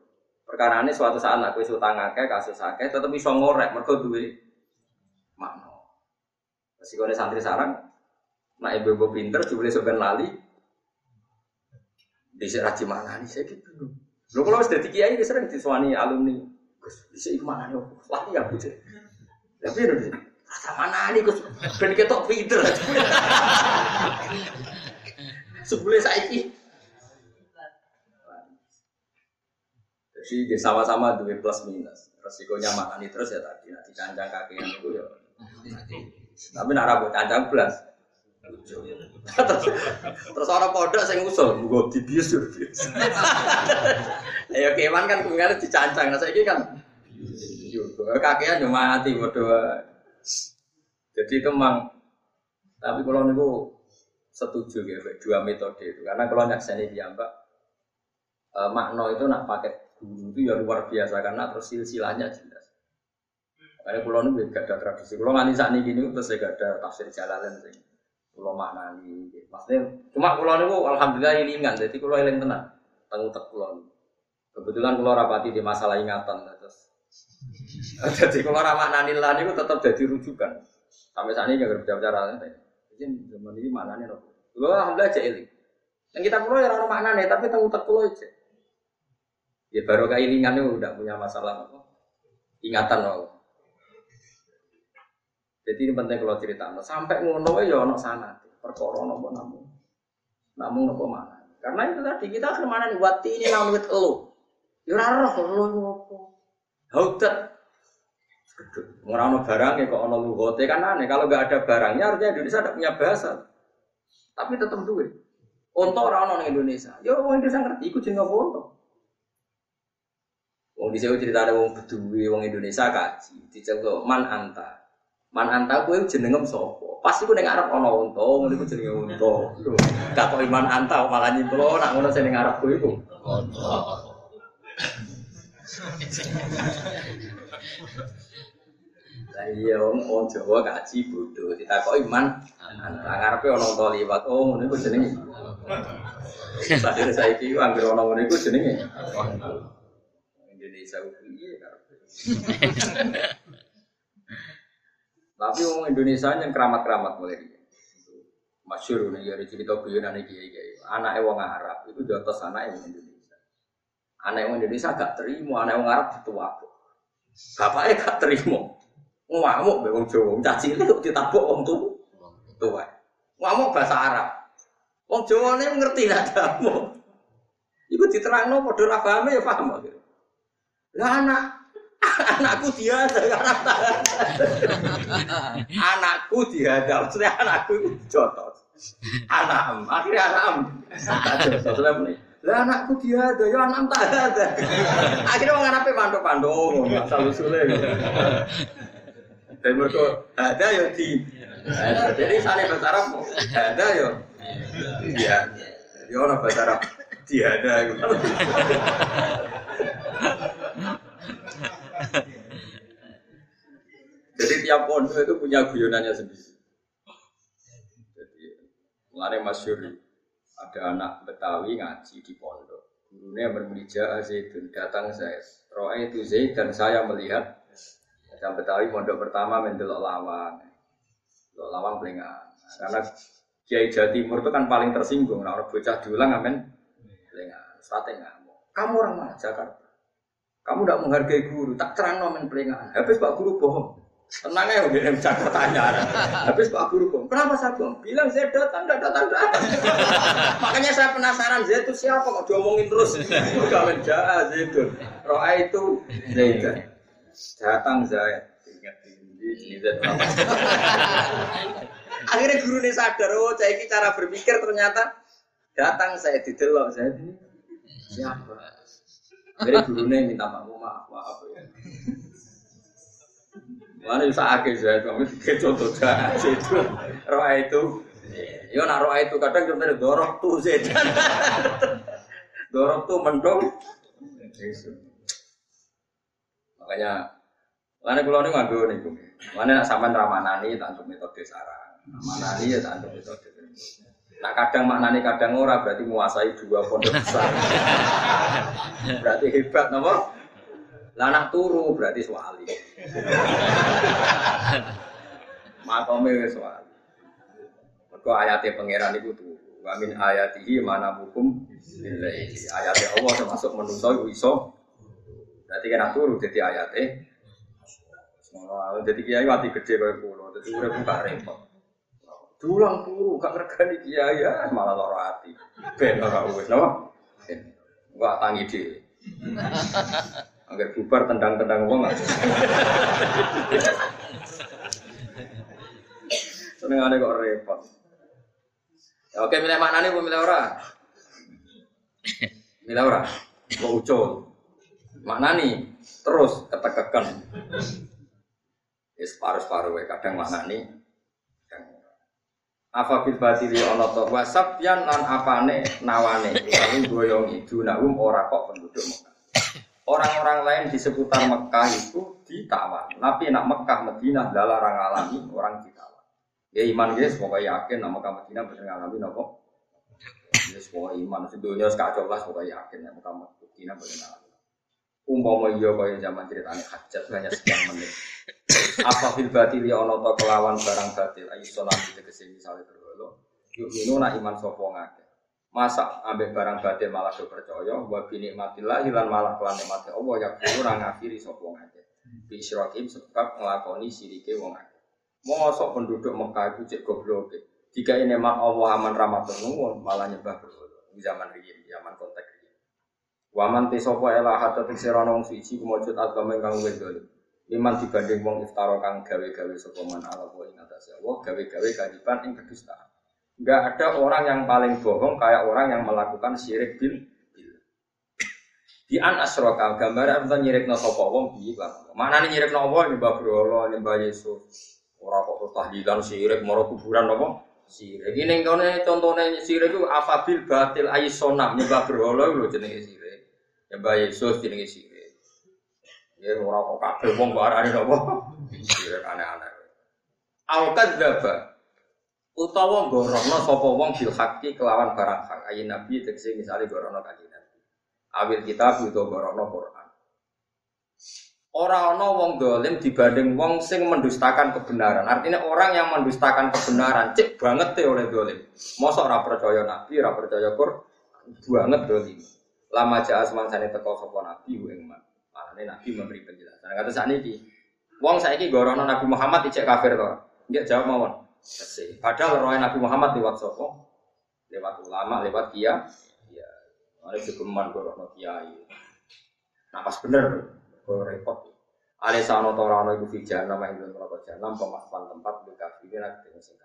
Perkara ini suatu saat aku utang akeh, kasus akeh, tetap bisa ngorek, mereka duwe makna. Resiko santri sarang, nak ibu-ibu pinter, jubli sebenarnya lali, bisa raji mana nih, saya gitu. Lo kalau sudah kiai, ini sering disuani alumni, Gus, bisa ikut mana nih, lali ya, Gus. Tapi ini, rasa mana nih, Gus, ben ketok pinter. <laughs> Sebelum saiki. Jadi sama-sama dua plus minus. Resikonya makan terus ya tadi nanti cancang kakian itu ya. Tapi nak rambut cancang plus. terus, orang pondok saya ngusul, gue dibius bius. Ya kewan kan kemarin dicancang, nah saya kan kakian cuma mati bodoh. Jadi itu memang, tapi kalau niku setuju ya dua metode itu karena kalau nggak seni mbak e, makno itu nak pakai guru itu ya luar biasa karena terus silsilahnya jelas Karena pulau ini gak ada tradisi. Pulau nganti saat ini gini terus saya gak ada tafsir jalalan sih. Pulau maknani. Maksudnya cuma pulau ini alhamdulillah ini ingat. Jadi pulau yang tenang. Tengah tak pulau. Kebetulan pulau rapati di masalah ingatan terus. <laughs> Jadi kalau ramah nani lah itu tetap jadi rujukan. Sampai saat ini gak berbicara bicara. Jadi zaman ini mana nih? Pulau alhamdulillah aja. Yang kita pulau ya orang maknanya tapi tengah tak pulau aja. Ya baru keilingan itu udah punya masalah apa? Ingatan loh. Jadi ini penting kalau cerita. Sampai ngono ya ono sana. Perkara nopo namun. Namun nopo mana? Karena itu tadi kita akan mana nih? Wati ini namun itu lo. Ya roh lo nopo. Orang barang ya kok ono lugote kan aneh. Kalau nggak ada barangnya artinya Indonesia tidak punya bahasa. Tapi tetap duit. Untuk orang orang Indonesia. Ya orang Indonesia ngerti. Ikut apa untuk? Wong dhisik cerita ada wong Bedui, wong Indonesia kaji, diceluk man anta. Man anta kuwi jenengem sapa? Pas iku ning arep ana unta, ngono iku jenenge unta. Gak kok iman anta malah nyimplo nak ngono arep kuwi iku. Unta. Lah iya wong wong Jawa kaji bodho, ditakoki iman anta ngarepe ana unta liwat. Oh ngono iku jenenge. Sadene saiki anggere ana ngono iku jenenge. Indonesia iya Tapi orang Indonesia yang keramat-keramat mulai Masyur nih dari cerita guyonan nih kiai kiai. Anak wong Arab itu di atas anak yang Indonesia. Anak yang Indonesia gak terima, anak wong Arab itu apa? Bapaknya gak terima. Ngamuk be wong Jawa, caci itu ditabok wong tuh tua. Ngamuk bahasa Arab. Wong Jawa ini ngerti lah kamu. Iku diterangno padha ra paham ya paham. Lah anak <laughs> anakku dia ada <laughs> anakku dia ada maksudnya anakku jotos anak akhirnya anak jotos lah anakku dia ada ya anak tak ada <laughs> akhirnya orang apa pandu pandu asal usulnya dan mereka ada ya di. Jadi saling bahasa Arab ada ya. Iya. Ya orang bahasa Arab tiada Jadi tiap pondok itu punya guyonannya sendiri. Jadi mulai masyur ada anak Betawi ngaji di pondok. Gurunya bermelija Zaidun datang saya. Roa itu Zaid dan saya melihat yang Betawi pondok pertama mendelok lawang. Delok lawang pelingan. Karena Kiai Jawa Timur itu kan paling tersinggung. Nah, orang bocah diulang amin pelingan. Strategi Kamu orang mana? Jakarta. Kamu tidak menghargai guru, tak terang nomen peringatan. Habis Pak Guru bohong. Tenang ya, udah bisa pertanyaan. Habis Pak Guru bohong. Kenapa saya bohong? Bilang saya datang, tidak datang, datang. <laughs> Makanya saya penasaran, saya itu siapa kok diomongin terus? Udah menjaa itu. Roa itu Zaidan. Datang Zaid. Ingat ini <laughs> Akhirnya guru ini sadar, oh saya ini cara berpikir ternyata datang saya didelok saya ini siapa? Jadi gurunya minta maaf, maaf, maaf ya. Mana bisa akhir saya kamu tiga contoh jahat itu, roh itu. Yo nak roh itu kadang contohnya dorok tuh sedan, dorok tuh mendong. Makanya, mana kalau ini nih, mana nak ramanani tak metode sarang, ramanani ya tak metode. Nah kadang maknanya kadang ora berarti menguasai dua pondok besar. <laughs> berarti hebat nopo. Lanak turu berarti suali. Makome wis suali. Mergo ayate pangeran iku turu. Wa min ayatihi mana hukum billahi. Ayate Allah termasuk menungso iku iso. Berarti kena turu jadi ayate. Jadi kiai mati gede kaya pulau, jadi urip buka repot. Dulang turu gak regani kiai ya malah lara ati. Ben ora wis napa? Ben. Enggak tangi dhewe. Agar bubar tendang-tendang wong. Seneng ada kok repot. Ya, oke, milih mana nih, milih ora? Milih ora? Mau ucul. Mana nih? Terus ketekekan. Ya separuh-separuh kadang mana nih? Apa bil batili ana to wasab yan lan apane nawane utawi goyongi dunahum ora kok penduduk Mekah Orang-orang lain di seputar Mekah itu ditawan. Tapi nak Mekah Madinah orang alami orang ditawan. Ya iman guys, pokoknya yakin nak Mekah Madinah bener ngalami nopo. Ya semua iman sedunia sekacau lah pokoknya yakin nak Mekah Madinah bener ngalami. Umpama iya kaya zaman ceritanya hajat hanya sekian menit. Apa fil batil ya ana ta kelawan barang batil ayo salat tegese misale berhala. Yuk nak iman sapa ngake. Masa ambek barang batil malah do percaya wa bi nikmatillah lan malah kelan nikmate Allah ya kulo ora ngafiri sapa ngake. Bi syirakim sebab nglakoni sirike wong akeh. Mosok penduduk Mekah itu cek goblok. Jika ini mak Allah aman ramah nuwun malah nyembah berhala. Di zaman riyin, zaman konteks Waman te sapa ela hatta te serana wong suci kumujud agama kang luwih dolim. Iman dibanding wong iftara kang gawe-gawe sapa man ala wa ing atase Allah gawe-gawe kadipan ing kedustaan. Enggak ada orang yang paling bohong kayak orang yang melakukan syirik bil. Di an asroka gambar apa nyirikno sapa wong piye Pak? Mana nih nyirikno Allah nyembah berhala nyembah Yesus. Ora kok tahlilan syirik maro kuburan apa? Syirik. Ini kene contohnya syirik itu afabil batil aisonam nyembah berhala lho jenenge syirik. Ya Mbak Yesus jenenge sirik. Ya ora kok kabeh wong kok arane napa? Sirik aneh-aneh. Al kadzdzaba utawa gorono sapa wong bil kelawan barang hak nabi tegese misale gorono kanjeng nabi. Awil kitab utawa gorono Quran. Orang ana wong dolim dibanding wong sing mendustakan kebenaran. Artinya orang yang mendustakan kebenaran cek banget teh oleh dolim. Mosok ora percaya nabi, ora percaya Quran, banget dolim. Lama jaa semangsane teko sapa nabi ing man. Malane nabi memberi penjelasan. Kata sakniki, wong saiki gorono Nabi Muhammad ijek kafir to. Nggih jawab mawon. Padahal roh Nabi Muhammad lewat sapa? Lewat ulama, lewat kia. Ya, mari gegeman gorono kiai. Nah pas bener, kok repot. Ale sano to ora ono iku nama ing neraka jahanam pemakan tempat di kafirin nek sing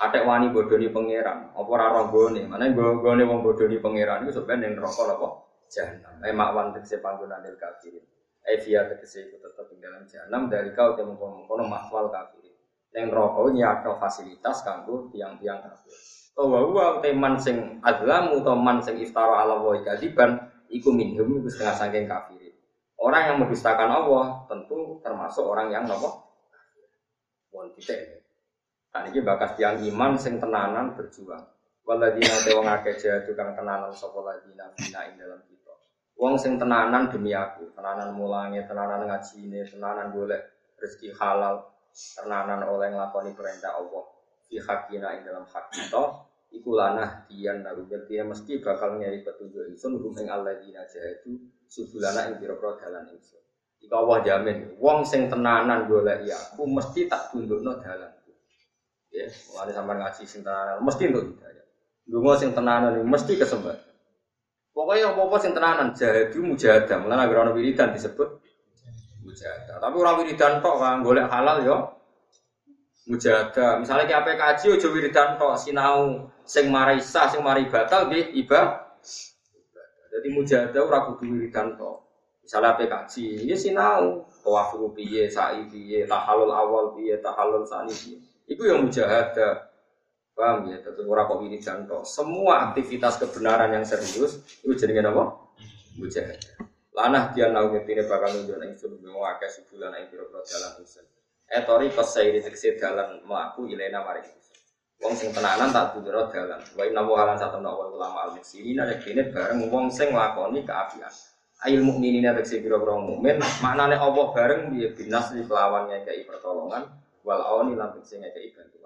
Ada wani bodoni pangeran, apa ora roh gone? Mane gone wong bodoni pangeran iku sebenarnya ning neraka apa? Jahanam. Eh makwan tegese panggonan il kafirin. Eh via tegese iku tetep ing dalam jahanam dari kau temu kono mahwal kafirin. Ning neraka nyakno fasilitas kanggo tiang-tiang kafir. Wa wa teman sing azlamu atau man sing iftara ala wa kadiban iku minhum iku setengah saking kafirin. Orang yang mendustakan Allah tentu termasuk orang yang nopo. Wong titik Nah ini bakas tiang iman sing tenanan berjuang. Waladina te wong akeh jahadu kang tenanan sapa ladina bina ing dalam kita. Wong sing tenanan demi aku, tenanan mulangi, tenanan ngajine, tenanan golek rezeki halal, tenanan oleh nglakoni perintah Allah. Fi hakina ing dalam hak kita, iku lanah dian naru dia mesti bakal nyari petunjuk ingsun rum ing alladzina jahadu subulana ing pira-pira dalan ingsun. Iku Allah jamin, wong sing tenanan golek ya aku mesti tak tundukno dalan ya mulai sampai ngaji sing tenanan mesti untuk hidayah. Dungo sing tenanan mesti kesempatan pokoknya apa apa sing tenanan jadi mujahadah. Mulai agar orang wiridan disebut mujahadah. Tapi orang wiridan tok kan golek halal yo. Mujahadah. Misalnya kayak apa kaji ojo wiridan tok. Sinau sing marai sah sing marai batal iba jadi mujahadah orang kudu wiridan tok. Misalnya apa kaji ini sinau. Tawaf piye sa'i piye tahalul awal piye tahalul sani piye Iku yang mujahadah. Paham ya? Tentu orang kok ini jantung. Semua aktivitas kebenaran yang serius itu jadi apa? Mujahadah. Lanah dia nau ngetine bakal nunjuk nang sun akeh sebulan ing pira-pira dalan usul. Etori kosairi tegese dalan mlaku ilena mari. Wong sing tenanan tak bundero dalan. Wa inna wa halan satu nawa ulama al muslimin nek dene bareng wong sing nglakoni keapian. Ail mukminin tegese pira-pira mukmin, maknane Allah bareng piye binas di kelawan ngekeki pertolongan wal awani lan sing ngekeki bantu.